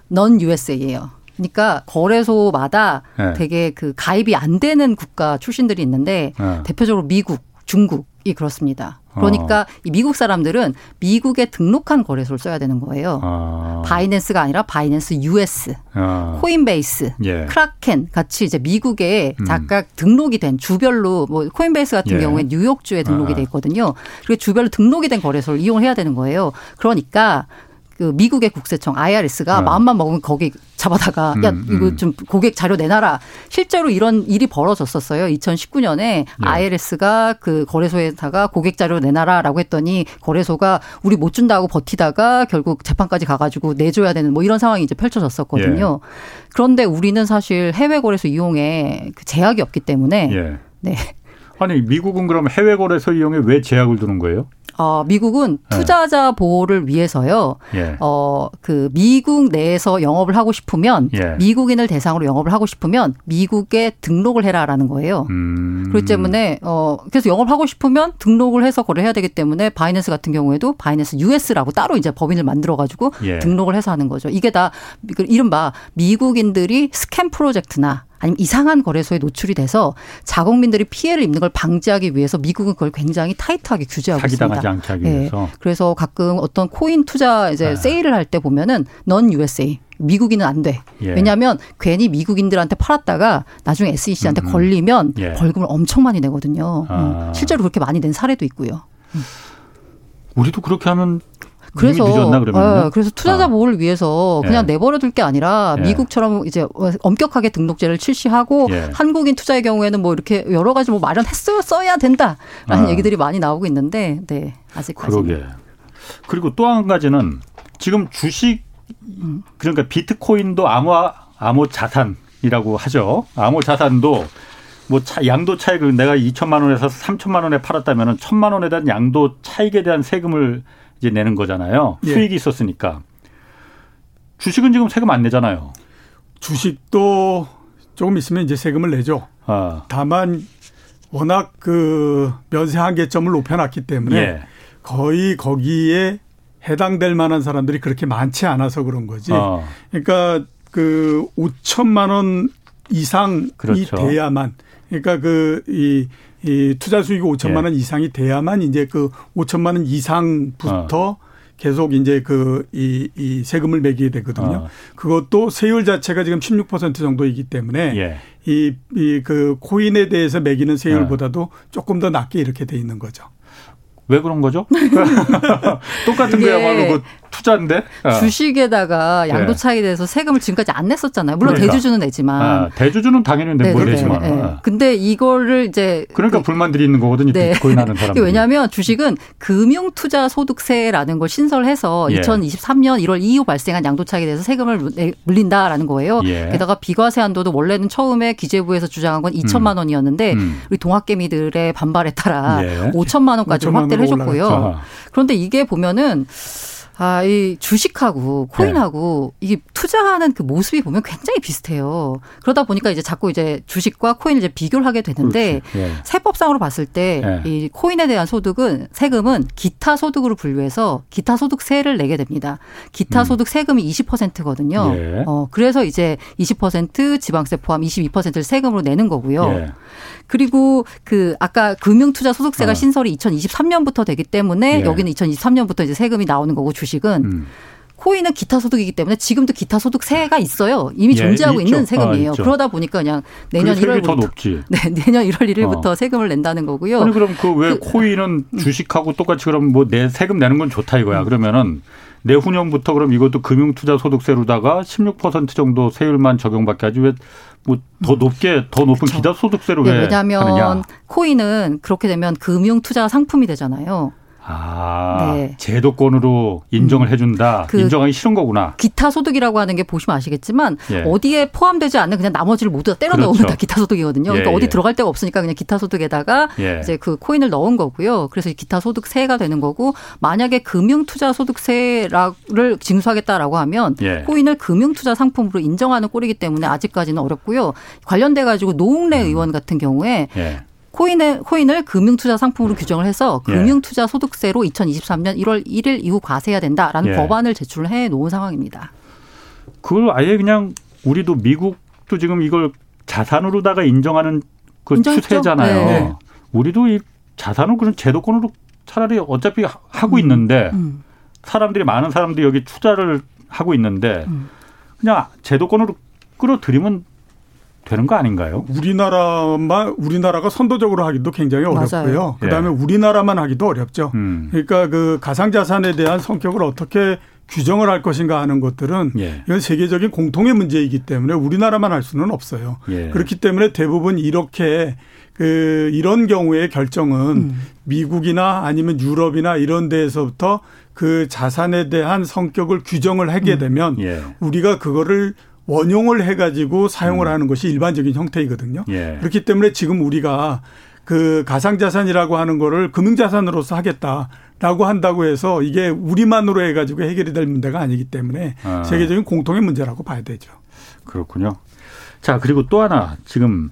non-USA예요. 그러니까 거래소마다 예. 되게 그 가입이 안 되는 국가 출신들이 있는데 예. 대표적으로 미국, 중국이 그렇습니다. 그러니까 어. 이 미국 사람들은 미국에 등록한 거래소를 써야 되는 거예요. 어. 바이낸스가 아니라 바이낸스 US, 어. 코인베이스, 예. 크라켄 같이 이제 미국에 음. 각각 등록이 된 주별로 뭐 코인베이스 같은 예. 경우에 뉴욕주에 등록이 아. 돼 있거든요. 그리고 주별로 등록이 된 거래소를 이용해야 되는 거예요. 그러니까 그 미국의 국세청 IRS가 네. 마음만 먹으면 거기 잡아다가 음, 야 이거 음. 좀 고객 자료 내놔라. 실제로 이런 일이 벌어졌었어요. 2019년에 네. IRS가 그 거래소에다가 고객 자료 내놔라라고 했더니 거래소가 우리 못 준다고 버티다가 결국 재판까지 가가지고 내줘야 되는 뭐 이런 상황이 이제 펼쳐졌었거든요. 예. 그런데 우리는 사실 해외 거래소 이용에 그 제약이 없기 때문에 예. 네. 아니 미국은 그럼 해외 거래소 이용에 왜 제약을 두는 거예요? 어, 미국은 네. 투자자 네. 보호를 위해서요. 예. 어, 그 미국 내에서 영업을 하고 싶으면 예. 미국인을 대상으로 영업을 하고 싶으면 미국에 등록을 해라라는 거예요. 음. 그렇기 때문에 어, 그래서 영업을 하고 싶으면 등록을 해서 거래해야 되기 때문에 바이낸스 같은 경우에도 바이낸스 US라고 따로 이제 법인을 만들어 가지고 예. 등록을 해서 하는 거죠. 이게 다 그 이른바 미국인들이 scam 프로젝트나 아니면 이상한 거래소에 노출이 돼서 자국민들이 피해를 입는 걸 방지하기 위해서 미국은 그걸 굉장히 타이트하게 규제하고 있습니다. 네. 그래서 가끔 어떤 코인 투자 이제 네. 세일을 할 때 보면은 넌 USA 미국인은 안 돼. 예. 왜냐하면 괜히 미국인들한테 팔았다가 나중에 SEC한테 음음. 걸리면 예. 벌금을 엄청 많이 내거든요. 아. 음. 실제로 그렇게 많이 낸 사례도 있고요. 음. 우리도 그렇게 하면 그래서 늦었나 그러면 네, 그래서 투자자 아. 보호를 위해서 그냥 예. 내버려 둘 게 아니라 예. 미국처럼 이제 엄격하게 등록제를 실시하고 예. 한국인 투자의 경우에는 뭐 이렇게 여러 가지 뭐 마련했어야 써야 된다라는 아. 얘기들이 많이 나오고 있는데 네 아직까지 그러게 그리고 또 한 가지는 지금 주식 그러니까 비트코인도 암호 암호 자산이라고 하죠 암호 자산도 뭐 차, 양도 차익을 내가 2천만 원에서 3천만 원에 팔았다면 은 1천만 원에 대한 양도 차익에 대한 세금을 이제 내는 거잖아요. 예. 수익이 있었으니까. 주식은 지금 세금 안 내잖아요. 주식도 조금 있으면 이제 세금을 내죠. 아. 다만 워낙 그 면세 한계점을 높여놨기 때문에 예. 거의 거기에 해당될 만한 사람들이 그렇게 많지 않아서 그런 거지. 어. 그러니까 그 5천만 원 이상이 그렇죠. 돼야만 그러니까 그 이 이 투자 수익이 5천만 원 예. 이상이 돼야만 이제 그 5천만 원 이상부터 어. 계속 이제 그이 이 세금을 매기게 되거든요. 어. 그것도 세율 자체가 지금 16% 정도이기 때문에 예. 이이 그 코인에 대해서 매기는 세율보다도 어. 조금 더 낮게 이렇게 돼 있는 거죠. 왜 그런 거죠? 똑같은 거야말로 그 투자인데 어. 주식에다가 네. 양도 차익에 대해서 세금을 지금까지 안 냈었잖아요. 물론 그러니까. 대주주는 내지만 아, 대주주는 당연히 네, 네, 내지만. 네. 아. 근데 이거를 이제 그러니까 그, 불만들이 있는 거거든요. 네. 비트코인 하는 사람들. 왜냐하면 주식은 금융 투자 소득세라는 걸 신설해서 예. 2023년 1월 이후 발생한 양도 차익에 대해서 세금을 물린다라는 거예요. 예. 게다가 비과세 한도도 원래는 처음에 기재부에서 주장한 건 2천만 음. 원이었는데 음. 우리 동학개미들의 반발에 따라 예. 5천만 원까지 확대를 해줬고요. 그런데 이게 보면은 아, 이 주식하고 코인하고 네. 이게 투자하는 그 모습이 보면 굉장히 비슷해요. 그러다 보니까 이제 자꾸 이제 주식과 코인을 이제 비교를 하게 되는데 네. 세법상으로 봤을 때이 네. 코인에 대한 소득은 세금은 기타 소득으로 분류해서 기타 소득세를 내게 됩니다. 기타 음. 소득 세금이 20%거든요. 예. 어, 그래서 이제 20% 지방세 포함 22%를 세금으로 내는 거고요. 예. 그리고 그 아까 금융투자 소득세가 어. 신설이 2023년부터 되기 때문에 예. 여기는 2023년부터 이제 세금이 나오는 거고 주식은 음. 코인은 기타 소득이기 때문에 지금도 기타 소득세가 있어요. 이미 예, 존재하고 있죠. 있는 세금이에요. 아, 그러다 보니까 그냥 내년 1월부터 네, 내년 1월 1일부터 어. 세금을 낸다는 거고요. 아니 그럼 그왜 그, 코인은 음. 주식하고 똑같이 그럼 뭐 내 세금 내는 건 좋다 이거야. 음. 그러면은 내후년부터 그럼 이것도 금융투자소득세로다가 16% 정도 세율만 적용받게 하지 왜 뭐더 높게 더 높은 그렇죠. 기타 소득세로 네, 왜 왜냐하면 하느냐. 코인은 그렇게 되면 금융투자 상품이 되잖아요. 아, 네. 제도권으로 인정을 음. 해준다. 그 인정하기 싫은 거구나. 기타 소득이라고 하는 게 보시면 아시겠지만 예. 어디에 포함되지 않는 그냥 나머지를 모두 다 때려 그렇죠. 넣으면 다 기타 소득이거든요. 그러니까 예, 어디 예. 들어갈 데가 없으니까 그냥 기타 소득에다가 예. 이제 그 코인을 넣은 거고요. 그래서 기타 소득세가 되는 거고 만약에 금융투자 소득세를 징수하겠다라고 하면 예. 코인을 금융투자 상품으로 인정하는 꼴이기 때문에 아직까지는 어렵고요. 관련돼 가지고 노웅래 음. 의원 같은 경우에 예. 코인을, 코인을 금융투자 상품으로 규정을 해서 예. 금융투자 소득세로 2023년 1월 1일 이후 과세해야 된다라는 예. 법안을 제출을 해 놓은 상황입니다. 그걸 아예 그냥 우리도 미국도 지금 이걸 자산으로다가 인정하는 그 인정했죠? 추세잖아요. 네. 우리도 이 자산을 그런 제도권으로 차라리 어차피 하고 음. 있는데 음. 사람들이 많은 사람들이 여기 투자를 하고 있는데 음. 그냥 제도권으로 끌어들이면 되는 거 아닌가요? 우리나라만 우리나라가 선도적으로 하기도 굉장히 어렵고요. 예. 그다음에 예. 우리나라만 하기도 어렵죠. 음. 그러니까 그 가상 자산에 대한 성격을 어떻게 규정을 할 것인가 하는 것들은 예. 이건 세계적인 공통의 문제이기 때문에 우리나라만 할 수는 없어요. 예. 그렇기 때문에 대부분 이렇게 그 이런 경우의 결정은 음. 미국이나 아니면 유럽이나 이런 데에서부터 그 자산에 대한 성격을 규정을 하게 음. 되면 음. 우리가 그거를 원용을 해가지고 사용을 음. 하는 것이 일반적인 형태이거든요. 예. 그렇기 때문에 지금 우리가 그 가상자산이라고 하는 거를 금융자산으로서 하겠다라고 한다고 해서 이게 우리만으로 해가지고 해결이 될 문제가 아니기 때문에 아. 세계적인 공통의 문제라고 봐야 되죠. 그렇군요. 자, 그리고 또 하나 지금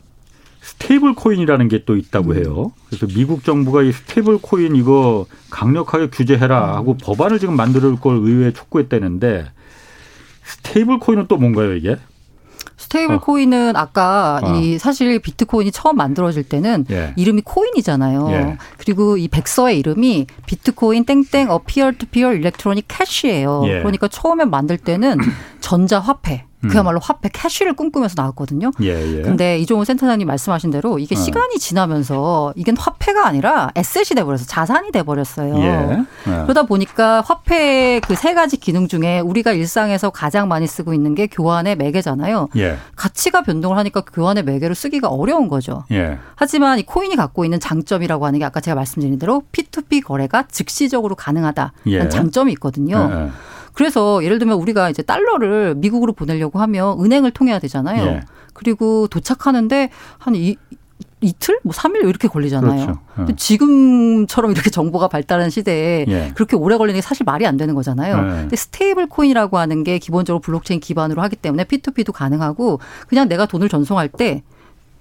스테이블 코인이라는 게 또 있다고 음. 해요. 그래서 미국 정부가 이 스테이블 코인 이거 강력하게 규제해라 하고 음. 법안을 지금 만들 걸 의회에 촉구했다는데 스테이블 코인은 또 뭔가요, 이게? 스테이블 어. 코인은 아까 어. 이 사실 비트코인이 처음 만들어질 때는 예. 이름이 코인이잖아요. 예. 그리고 이 백서의 이름이 비트코인 땡땡 A Peer to Peer Electronic Cash예요. 예. 그러니까 처음에 만들 때는 전자화폐 음. 그야말로 화폐 캐시를 꿈꾸면서 나왔거든요. 예, 예. 근데 이종호 센터장님 말씀하신 대로 이게 어. 시간이 지나면서 이게 화폐가 아니라 에셋이 돼버려서 자산이 돼버렸어요. 예. 예. 그러다 보니까 화폐의 그 세 가지 기능 중에 우리가 일상에서 가장 많이 쓰고 있는 게 교환의 매개잖아요. 예. 가치가 변동을 하니까 교환의 매개로 쓰기가 어려운 거죠. 예. 하지만 이 코인이 갖고 있는 장점이라고 하는 게 아까 제가 말씀드린 대로 P2P 거래가 즉시적으로 가능하다는 예. 장점이 있거든요. 그래서 예를 들면 우리가 이제 달러를 미국으로 보내려고 하면 은행을 통해야 되잖아요. 예. 그리고 도착하는데 한 이, 이틀, 뭐 3일 이렇게 걸리잖아요. 그렇죠. 근데 지금처럼 이렇게 정보가 발달한 시대에 예. 그렇게 오래 걸리는 게 사실 말이 안 되는 거잖아요. 예. 근데 스테이블 코인이라고 하는 게 기본적으로 블록체인 기반으로 하기 때문에 P2P도 가능하고 그냥 내가 돈을 전송할 때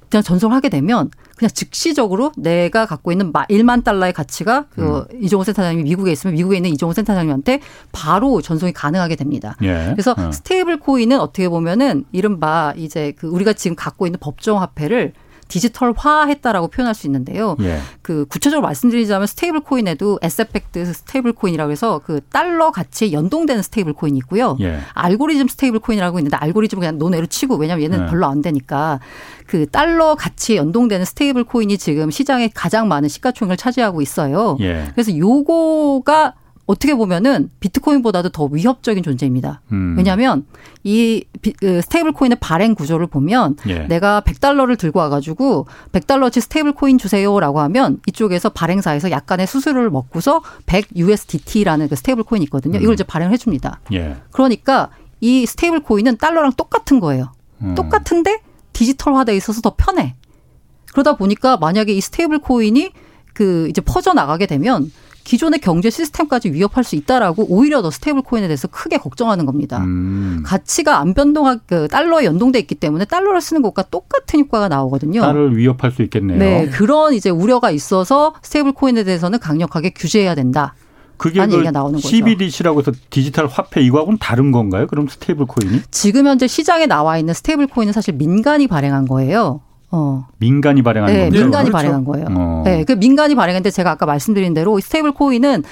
그냥 전송을 하게 되면 그냥 즉시적으로 내가 갖고 있는 1만 달러의 가치가 그 음. 이종호 센터장님이 미국에 있으면 미국에 있는 이종호 센터장님한테 바로 전송이 가능하게 됩니다. 예. 그래서 어. 스테이블 코인은 어떻게 보면은 이른바 이제 그 우리가 지금 갖고 있는 법정 화폐를 디지털화했다라고 표현할 수 있는데요. 예. 그 구체적으로 말씀드리자면 스테이블 코인에도 asset-backed 스테이블 코인이라고 해서 그 달러 가치에 연동되는 스테이블 코인이 있고요. 예. 알고리즘 스테이블 코인이라고 있는데 알고리즘은 그냥 논외로 치고 왜냐하면 얘는 예. 별로 안 되니까 그 달러 가치에 연동되는 스테이블 코인이 지금 시장에 가장 많은 시가총액을 차지하고 있어요. 예. 그래서 요거가 어떻게 보면은 비트코인보다도 더 위협적인 존재입니다. 음. 왜냐하면 이 그 스테이블 코인의 발행 구조를 보면 예. 내가 100달러를 들고 와가지고 100달러치 스테이블 코인 주세요라고 하면 이쪽에서 발행사에서 약간의 수수료를 먹고서 100 USDT라는 그 스테이블 코인이 있거든요. 이걸 음. 이제 발행을 해줍니다. 예. 그러니까 이 스테이블 코인은 달러랑 똑같은 거예요. 음. 똑같은데 디지털화돼 있어서 더 편해. 그러다 보니까 만약에 이 스테이블 코인이 그 이제 퍼져 나가게 되면 기존의 경제 시스템까지 위협할 수 있다라고 오히려 더 스테이블 코인에 대해서 크게 걱정하는 겁니다. 음. 가치가 안 변동하 그 달러에 연동돼 있기 때문에 달러를 쓰는 것과 똑같은 효과가 나오거든요. 달러를 위협할 수 있겠네요. 네, 그런 이제 우려가 있어서 스테이블 코인에 대해서는 강력하게 규제해야 된다. 그게 그 얘기가 나오는 거죠. CBDC라고 해서 디지털 화폐 이거하고는 다른 건가요? 그럼 스테이블 코인이? 지금 현재 시장에 나와 있는 스테이블 코인은 사실 민간이 발행한 거예요. 어. 민간이 발행한 네, 겁니다. 민간이 그렇죠. 발행한 거예요. 어. 네, 그 민간이 발행했는데 제가 아까 말씀드린 대로 스테이블 코인은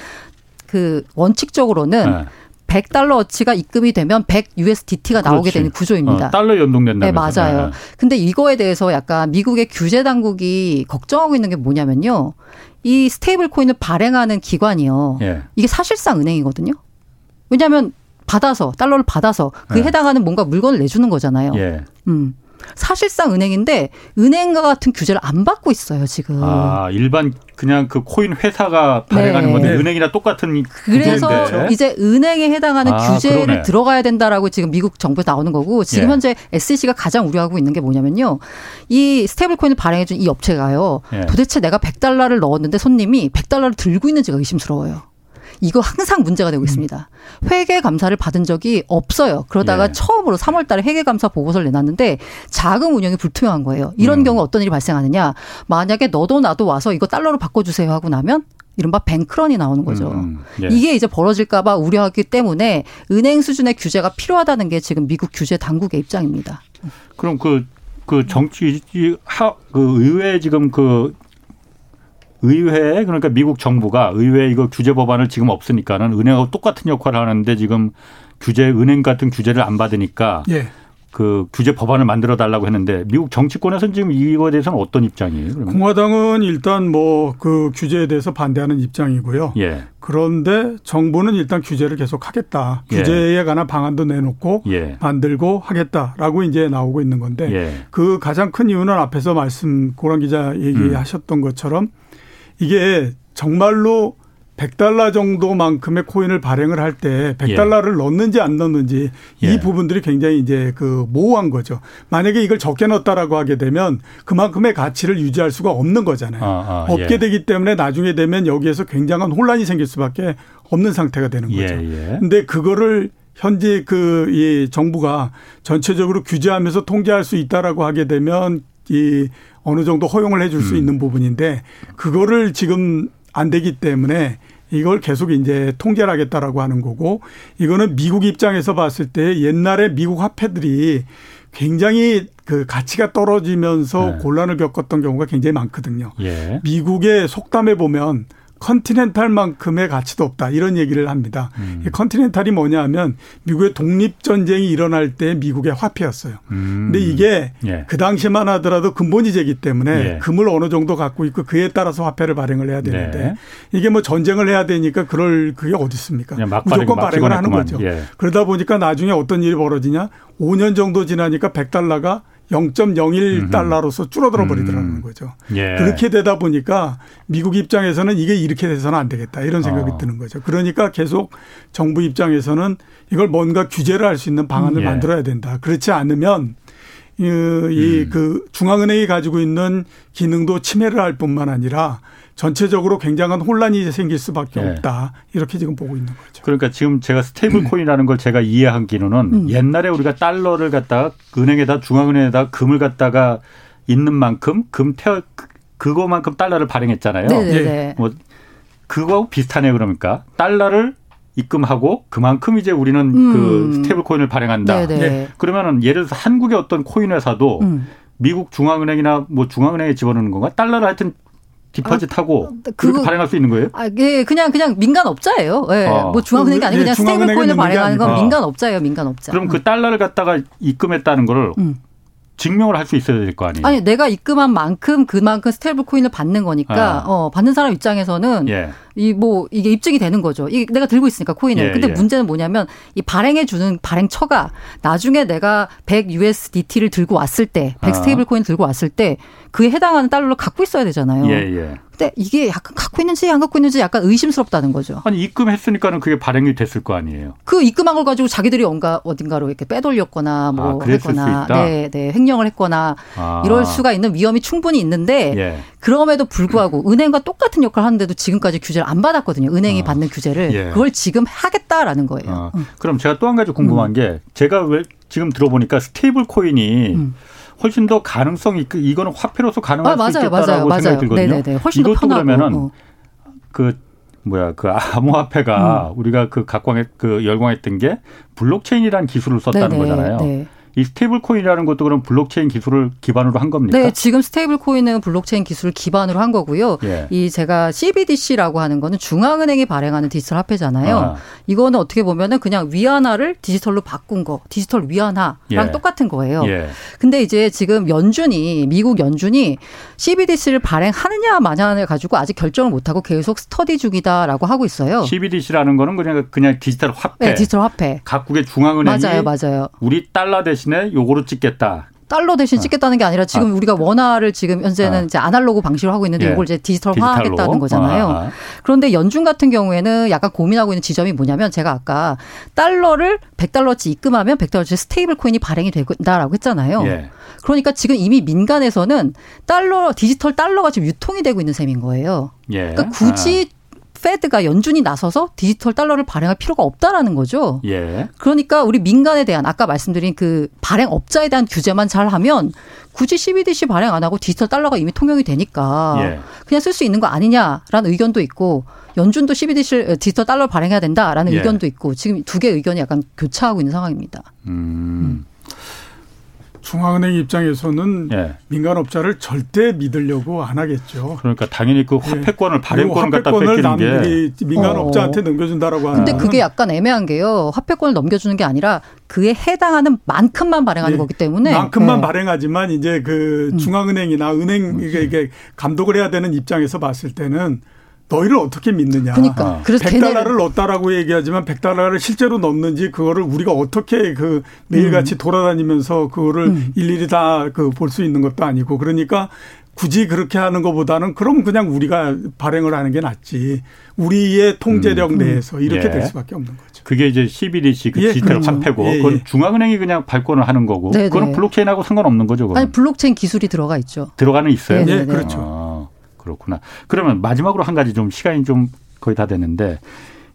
그 원칙적으로는 네. 100달러어치가 입금이 되면 100 USDT가 나오게 그렇지. 되는 구조입니다. 어, 달러 연동된다. 네, 맞아요. 네. 근데 이거에 대해서 약간 미국의 규제 당국이 걱정하고 있는 게 뭐냐면요. 이 스테이블 코인을 발행하는 기관이요. 예. 이게 사실상 은행이거든요. 왜냐하면 받아서 달러를 받아서 그 예. 해당하는 뭔가 물건을 내주는 거잖아요. 예. 음. 사실상 은행인데 은행과 같은 규제를 안 받고 있어요 지금. 아 일반 그냥 그 코인 회사가 발행하는 네. 건데 은행이랑 똑같은 그래서 구조인데. 이제 은행에 해당하는 아, 규제를 그러네. 들어가야 된다라고 지금 미국 정부에서 나오는 거고 지금 예. 현재 SEC가 가장 우려하고 있는 게 뭐냐면요 이 스테이블 코인을 발행해 준 이 업체가요 예. 도대체 내가 100달러를 넣었는데 손님이 100달러를 들고 있는지가 의심스러워요. 이거 항상 문제가 되고 있습니다. 회계 감사를 받은 적이 없어요. 그러다가 예. 처음으로 3월 달에 회계 감사 보고서를 내놨는데 자금 운영이 불투명한 거예요. 이런 음. 경우 어떤 일이 발생하느냐? 만약에 너도 나도 와서 이거 달러로 바꿔 주세요 하고 나면 이른바 뱅크런이 나오는 거죠. 음, 예. 이게 이제 벌어질까봐 우려하기 때문에 은행 수준의 규제가 필요하다는 게 지금 미국 규제 당국의 입장입니다. 그럼 그, 그 정치, 하, 그 의회 지금 그 의회 그러니까 미국 정부가 의회 이거 규제 법안을 지금 없으니까는 은행하고 똑같은 역할을 하는데 지금 규제 은행 같은 규제를 안 받으니까 예. 그 규제 법안을 만들어 달라고 했는데 미국 정치권에서는 지금 이거에 대해서는 어떤 입장이에요? 그러면? 공화당은 일단 뭐 그 규제에 대해서 반대하는 입장이고요. 예. 그런데 정부는 일단 규제를 계속 하겠다. 예. 규제에 관한 방안도 내놓고 예. 만들고 하겠다라고 이제 나오고 있는 건데 예. 그 가장 큰 이유는 앞에서 말씀 고란 기자 얘기하셨던 음. 것처럼 이게 정말로 100달러 정도만큼의 코인을 발행을 할 때 100달러를 예. 넣는지 안 넣는지 예. 이 부분들이 굉장히 이제 그 모호한 거죠. 만약에 이걸 적게 넣었다라고 하게 되면 그만큼의 가치를 유지할 수가 없는 거잖아요. 아, 아, 없게 예. 되기 때문에 나중에 되면 여기에서 굉장한 혼란이 생길 수밖에 없는 상태가 되는 예, 거죠. 예, 근데 그거를 현재 그 이 정부가 전체적으로 규제하면서 통제할 수 있다라고 하게 되면 이 어느 정도 허용을 해줄 수 음. 있는 부분인데 그거를 지금 안 되기 때문에 이걸 계속 이제 통제를 하겠다라고 하는 거고 이거는 미국 입장에서 봤을 때 옛날에 미국 화폐들이 굉장히 그 가치가 떨어지면서 네. 곤란을 겪었던 경우가 굉장히 많거든요. 예. 미국의 속담에 보면 Continental만큼의 가치도 없다 이런 얘기를 합니다. 음. Continental이 뭐냐하면 미국의 독립 전쟁이 일어날 때 미국의 화폐였어요. 음. 근데 이게 예. 그 당시만 하더라도 금본위제기 때문에 예. 금을 어느 정도 갖고 있고 그에 따라서 화폐를 발행을 해야 되는데 네. 이게 뭐 전쟁을 해야 되니까 그럴 그게 어디 있습니까? 무조건 발행을 하는 거죠. 예. 그러다 보니까 나중에 어떤 일이 벌어지냐? 5년 정도 지나니까 100달러가 0.01달러로서 줄어들어 버리더라는 음. 거죠. 예. 그렇게 되다 보니까 미국 입장에서는 이게 이렇게 돼서는 안 되겠다 이런 생각이 어. 드는 거죠. 그러니까 계속 정부 입장에서는 이걸 뭔가 규제를 할 수 있는 방안을 예. 만들어야 된다. 그렇지 않으면 이그 이 음. 중앙은행이 가지고 있는 기능도 침해를 할 뿐만 아니라 전체적으로 굉장한 혼란이 생길 수밖에 네. 없다. 이렇게 지금 보고 있는 거죠. 그러니까 지금 제가 스테이블 코인이라는 걸 제가 이해한 기는 음. 옛날에 우리가 달러를 갖다가 은행에다 중앙은행에다 금을 갖다가 있는 만큼 금 태어 그거만큼 달러를 발행했잖아요. 네네네. 네, 네. 뭐 그거하고 비슷하네요. 그러니까 달러를 입금하고 그만큼 이제 우리는 음. 그 스테이블 코인을 발행한다. 네네. 네. 그러면은 예를 들어서 한국의 어떤 코인 회사도 음. 미국 중앙은행이나 뭐 중앙은행에 집어넣는 건가? 달러를 하여튼 deposit하고 아, 그렇게 발행할 수 있는 거예요? 아, 예, 그냥 그냥 민간 업자예요. 예. 아. 뭐 중앙은행이 아니고 그냥 예, 스테이블 코인을 발행하는 건 민간 업자예요, 민간 업자. 그럼 그 달러를 갖다가 입금했다는 거를 음. 증명을 할 수 있어야 될 거 아니에요? 아니, 내가 입금한 만큼 그만큼 스테이블 코인을 받는 거니까 아. 어, 받는 사람 입장에서는 예. 이 뭐 이게 입증이 되는 거죠. 이 내가 들고 있으니까 코인을. 예, 근데 예. 문제는 뭐냐면 이 발행해 주는 발행처가 나중에 내가 100 USDT를 들고 왔을 때, 100 아. 스테이블 코인 들고 왔을 때 그에 해당하는 달러를 갖고 있어야 되잖아요. 예, 예. 근데 이게 약간 갖고 있는지 안 갖고 있는지 약간 의심스럽다는 거죠. 아니 입금했으니까는 그게 발행이 됐을 거 아니에요. 그 입금한 걸 가지고 자기들이 뭔가 어딘가로 이렇게 빼돌렸거나 뭐 아, 했거나, 네, 네, 횡령을 했거나 아. 이럴 수가 있는 위험이 충분히 있는데 예. 그럼에도 불구하고 은행과 똑같은 역할을 하는데도 지금까지 규제를 안 받았거든요. 은행이 아. 받는 규제를 예. 그걸 지금 하겠다라는 거예요. 아. 음. 그럼 제가 또 한 가지 궁금한 음. 게 제가 왜 지금 들어보니까 스테이블 코인이 음. 훨씬 더 가능성이 이거는 화폐로서 가능할 아, 수 있겠다라고 맞아요, 생각이 들거든요. 네네네. 훨씬 이것도 더 그러면은 어. 그 뭐야 그 암호화폐가 음. 우리가 그 각광했 그 열광했던 게 블록체인이라는 기술을 썼다는 네네, 거잖아요. 네. 이 스테이블 코인이라는 것도 그럼 블록체인 기술을 기반으로 한 겁니까? 네, 지금 스테이블 코인은 블록체인 기술을 기반으로 한 거고요. 예. 이 제가 CBDC라고 하는 거는 중앙은행이 발행하는 디지털 화폐잖아요. 아. 이거는 어떻게 보면은 그냥 위안화를 디지털로 바꾼 거, 디지털 위안화랑 예. 똑같은 거예요. 예. 근데 이제 지금 연준이 미국 연준이 CBDC를 발행하느냐 마냐를 가지고 아직 결정을 못 하고 계속 스터디 중이다라고 하고 있어요. CBDC라는 거는 그냥 그냥 디지털 화폐. 네, 디지털 화폐. 각국의 중앙은행이 맞아요, 맞아요. 우리 달러 대신 대신에 요거로 찍겠다. 달러 대신 어. 찍겠다는 게 아니라 지금 아. 우리가 원화를 지금 현재는 아. 이제 아날로그 방식으로 하고 있는데 예. 이걸 이제 디지털화하겠다는 거잖아요. 아. 그런데 연준 같은 경우에는 약간 고민하고 있는 지점이 뭐냐면 제가 아까 달러를 100달러치 입금하면 100달러치 스테이블 코인이 발행이 된다라고 했잖아요. 예. 그러니까 지금 이미 민간에서는 달러 디지털 달러가 지금 유통이 되고 있는 셈인 거예요. 예. 그러니까 굳이 아. Fed가 연준이 나서서 디지털 달러를 발행할 필요가 없다라는 거죠. 예. 그러니까 우리 민간에 대한 아까 말씀드린 그 발행 업자에 대한 규제만 잘 하면 굳이 CBDC 발행 안 하고 디지털 달러가 이미 통용이 되니까 예. 그냥 쓸 수 있는 거 아니냐라는 의견도 있고 연준도 CBDC 디지털 달러를 발행해야 된다라는 예. 의견도 있고 지금 두 개의 의견이 약간 교차하고 있는 상황입니다. 음. 음. 중앙은행 입장에서는 예. 민간업자를 절대 믿으려고 안 하겠죠. 그러니까 당연히 그 예. 화폐권을 발행권을 갖다 뺏기는 게 민간업자한테 어. 넘겨준다라고 하는. 근데 그게 약간 애매한 게요. 화폐권을 넘겨주는 게 아니라 그에 해당하는 만큼만 발행하는 예. 거기 때문에 만큼만 예. 발행하지만 이제 그 음. 중앙은행이나 은행 이게 감독을 해야 되는 입장에서 봤을 때는 너희를 어떻게 믿느냐. 그러니까. 그래서 100달러를 넣었다라고 얘기하지만 100달러를 실제로 넣는지 그거를 우리가 어떻게 그 매일같이 음. 돌아다니면서 그거를 음. 일일이 다 그 볼 수 있는 것도 아니고 그러니까 굳이 그렇게 하는 것보다는 그럼 그냥 우리가 발행을 하는 게 낫지. 우리의 통제력 음, 음. 내에서 이렇게 예. 될 수밖에 없는 거죠. 그게 이제 CBDC 그 예, 디지털 그렇죠. 화폐고 예, 그건 예. 중앙은행이 그냥 발권을 하는 거고 네네. 그건 네. 블록체인하고 상관없는 거죠. 그건. 아니 블록체인 기술이 들어가 있죠. 들어가는 있어요. 네, 네, 네. 그렇죠. 아, 그렇구나. 그러면 마지막으로 한 가지 좀 시간이 좀 거의 다 됐는데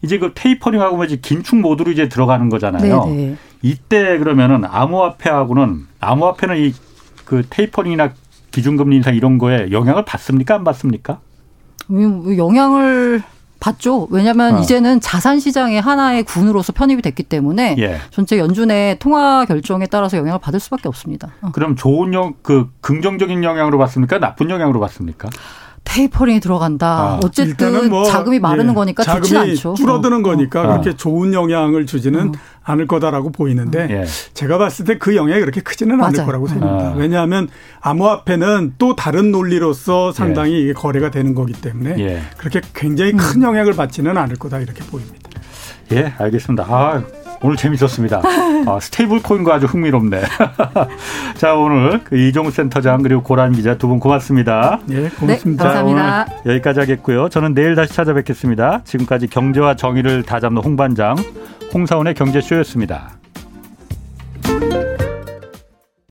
이제 그 테이퍼링하고 뭐 이제 긴축 모드로 이제 들어가는 거잖아요. 네네. 이때 그러면은 암호화폐하고는 암호화폐는 이 그 테이퍼링이나 기준금리 인상 이런 거에 영향을 받습니까 안 받습니까? 영향을 받죠. 왜냐하면 어. 이제는 자산 시장의 하나의 군으로서 편입이 됐기 때문에 예. 전체 연준의 통화 결정에 따라서 영향을 받을 수밖에 없습니다. 어. 그럼 좋은 영, 그 긍정적인 영향으로 받습니까? 나쁜 영향으로 받습니까? 테이퍼링이 들어간다. 아. 어쨌든 뭐 자금이 마르는 예. 거니까 좋지 않죠. 줄어드는 어. 거니까 어. 그렇게 좋은 영향을 주지는 어. 않을 거다라고 보이는데 예. 제가 봤을 때 그 영향이 그렇게 크지는 맞아요. 않을 거라고 생각합니다. 아. 왜냐하면 암호화폐는 또 다른 논리로서 상당히 예. 이게 거래가 되는 거기 때문에 예. 그렇게 굉장히 큰 음. 영향을 받지는 않을 거다 이렇게 보입니다. 예, 알겠습니다. 아, 오늘 재밌었습니다. 아, 스테이블 코인과 아주 흥미롭네. 자, 오늘 그 이종우 센터장 그리고 고란 기자 두 분 고맙습니다. 예, 고맙습니다. 네, 감사합니다. 여기까지 하겠고요. 저는 내일 다시 찾아뵙겠습니다. 지금까지 경제와 정의를 다잡는 홍반장 홍사훈의 경제쇼였습니다.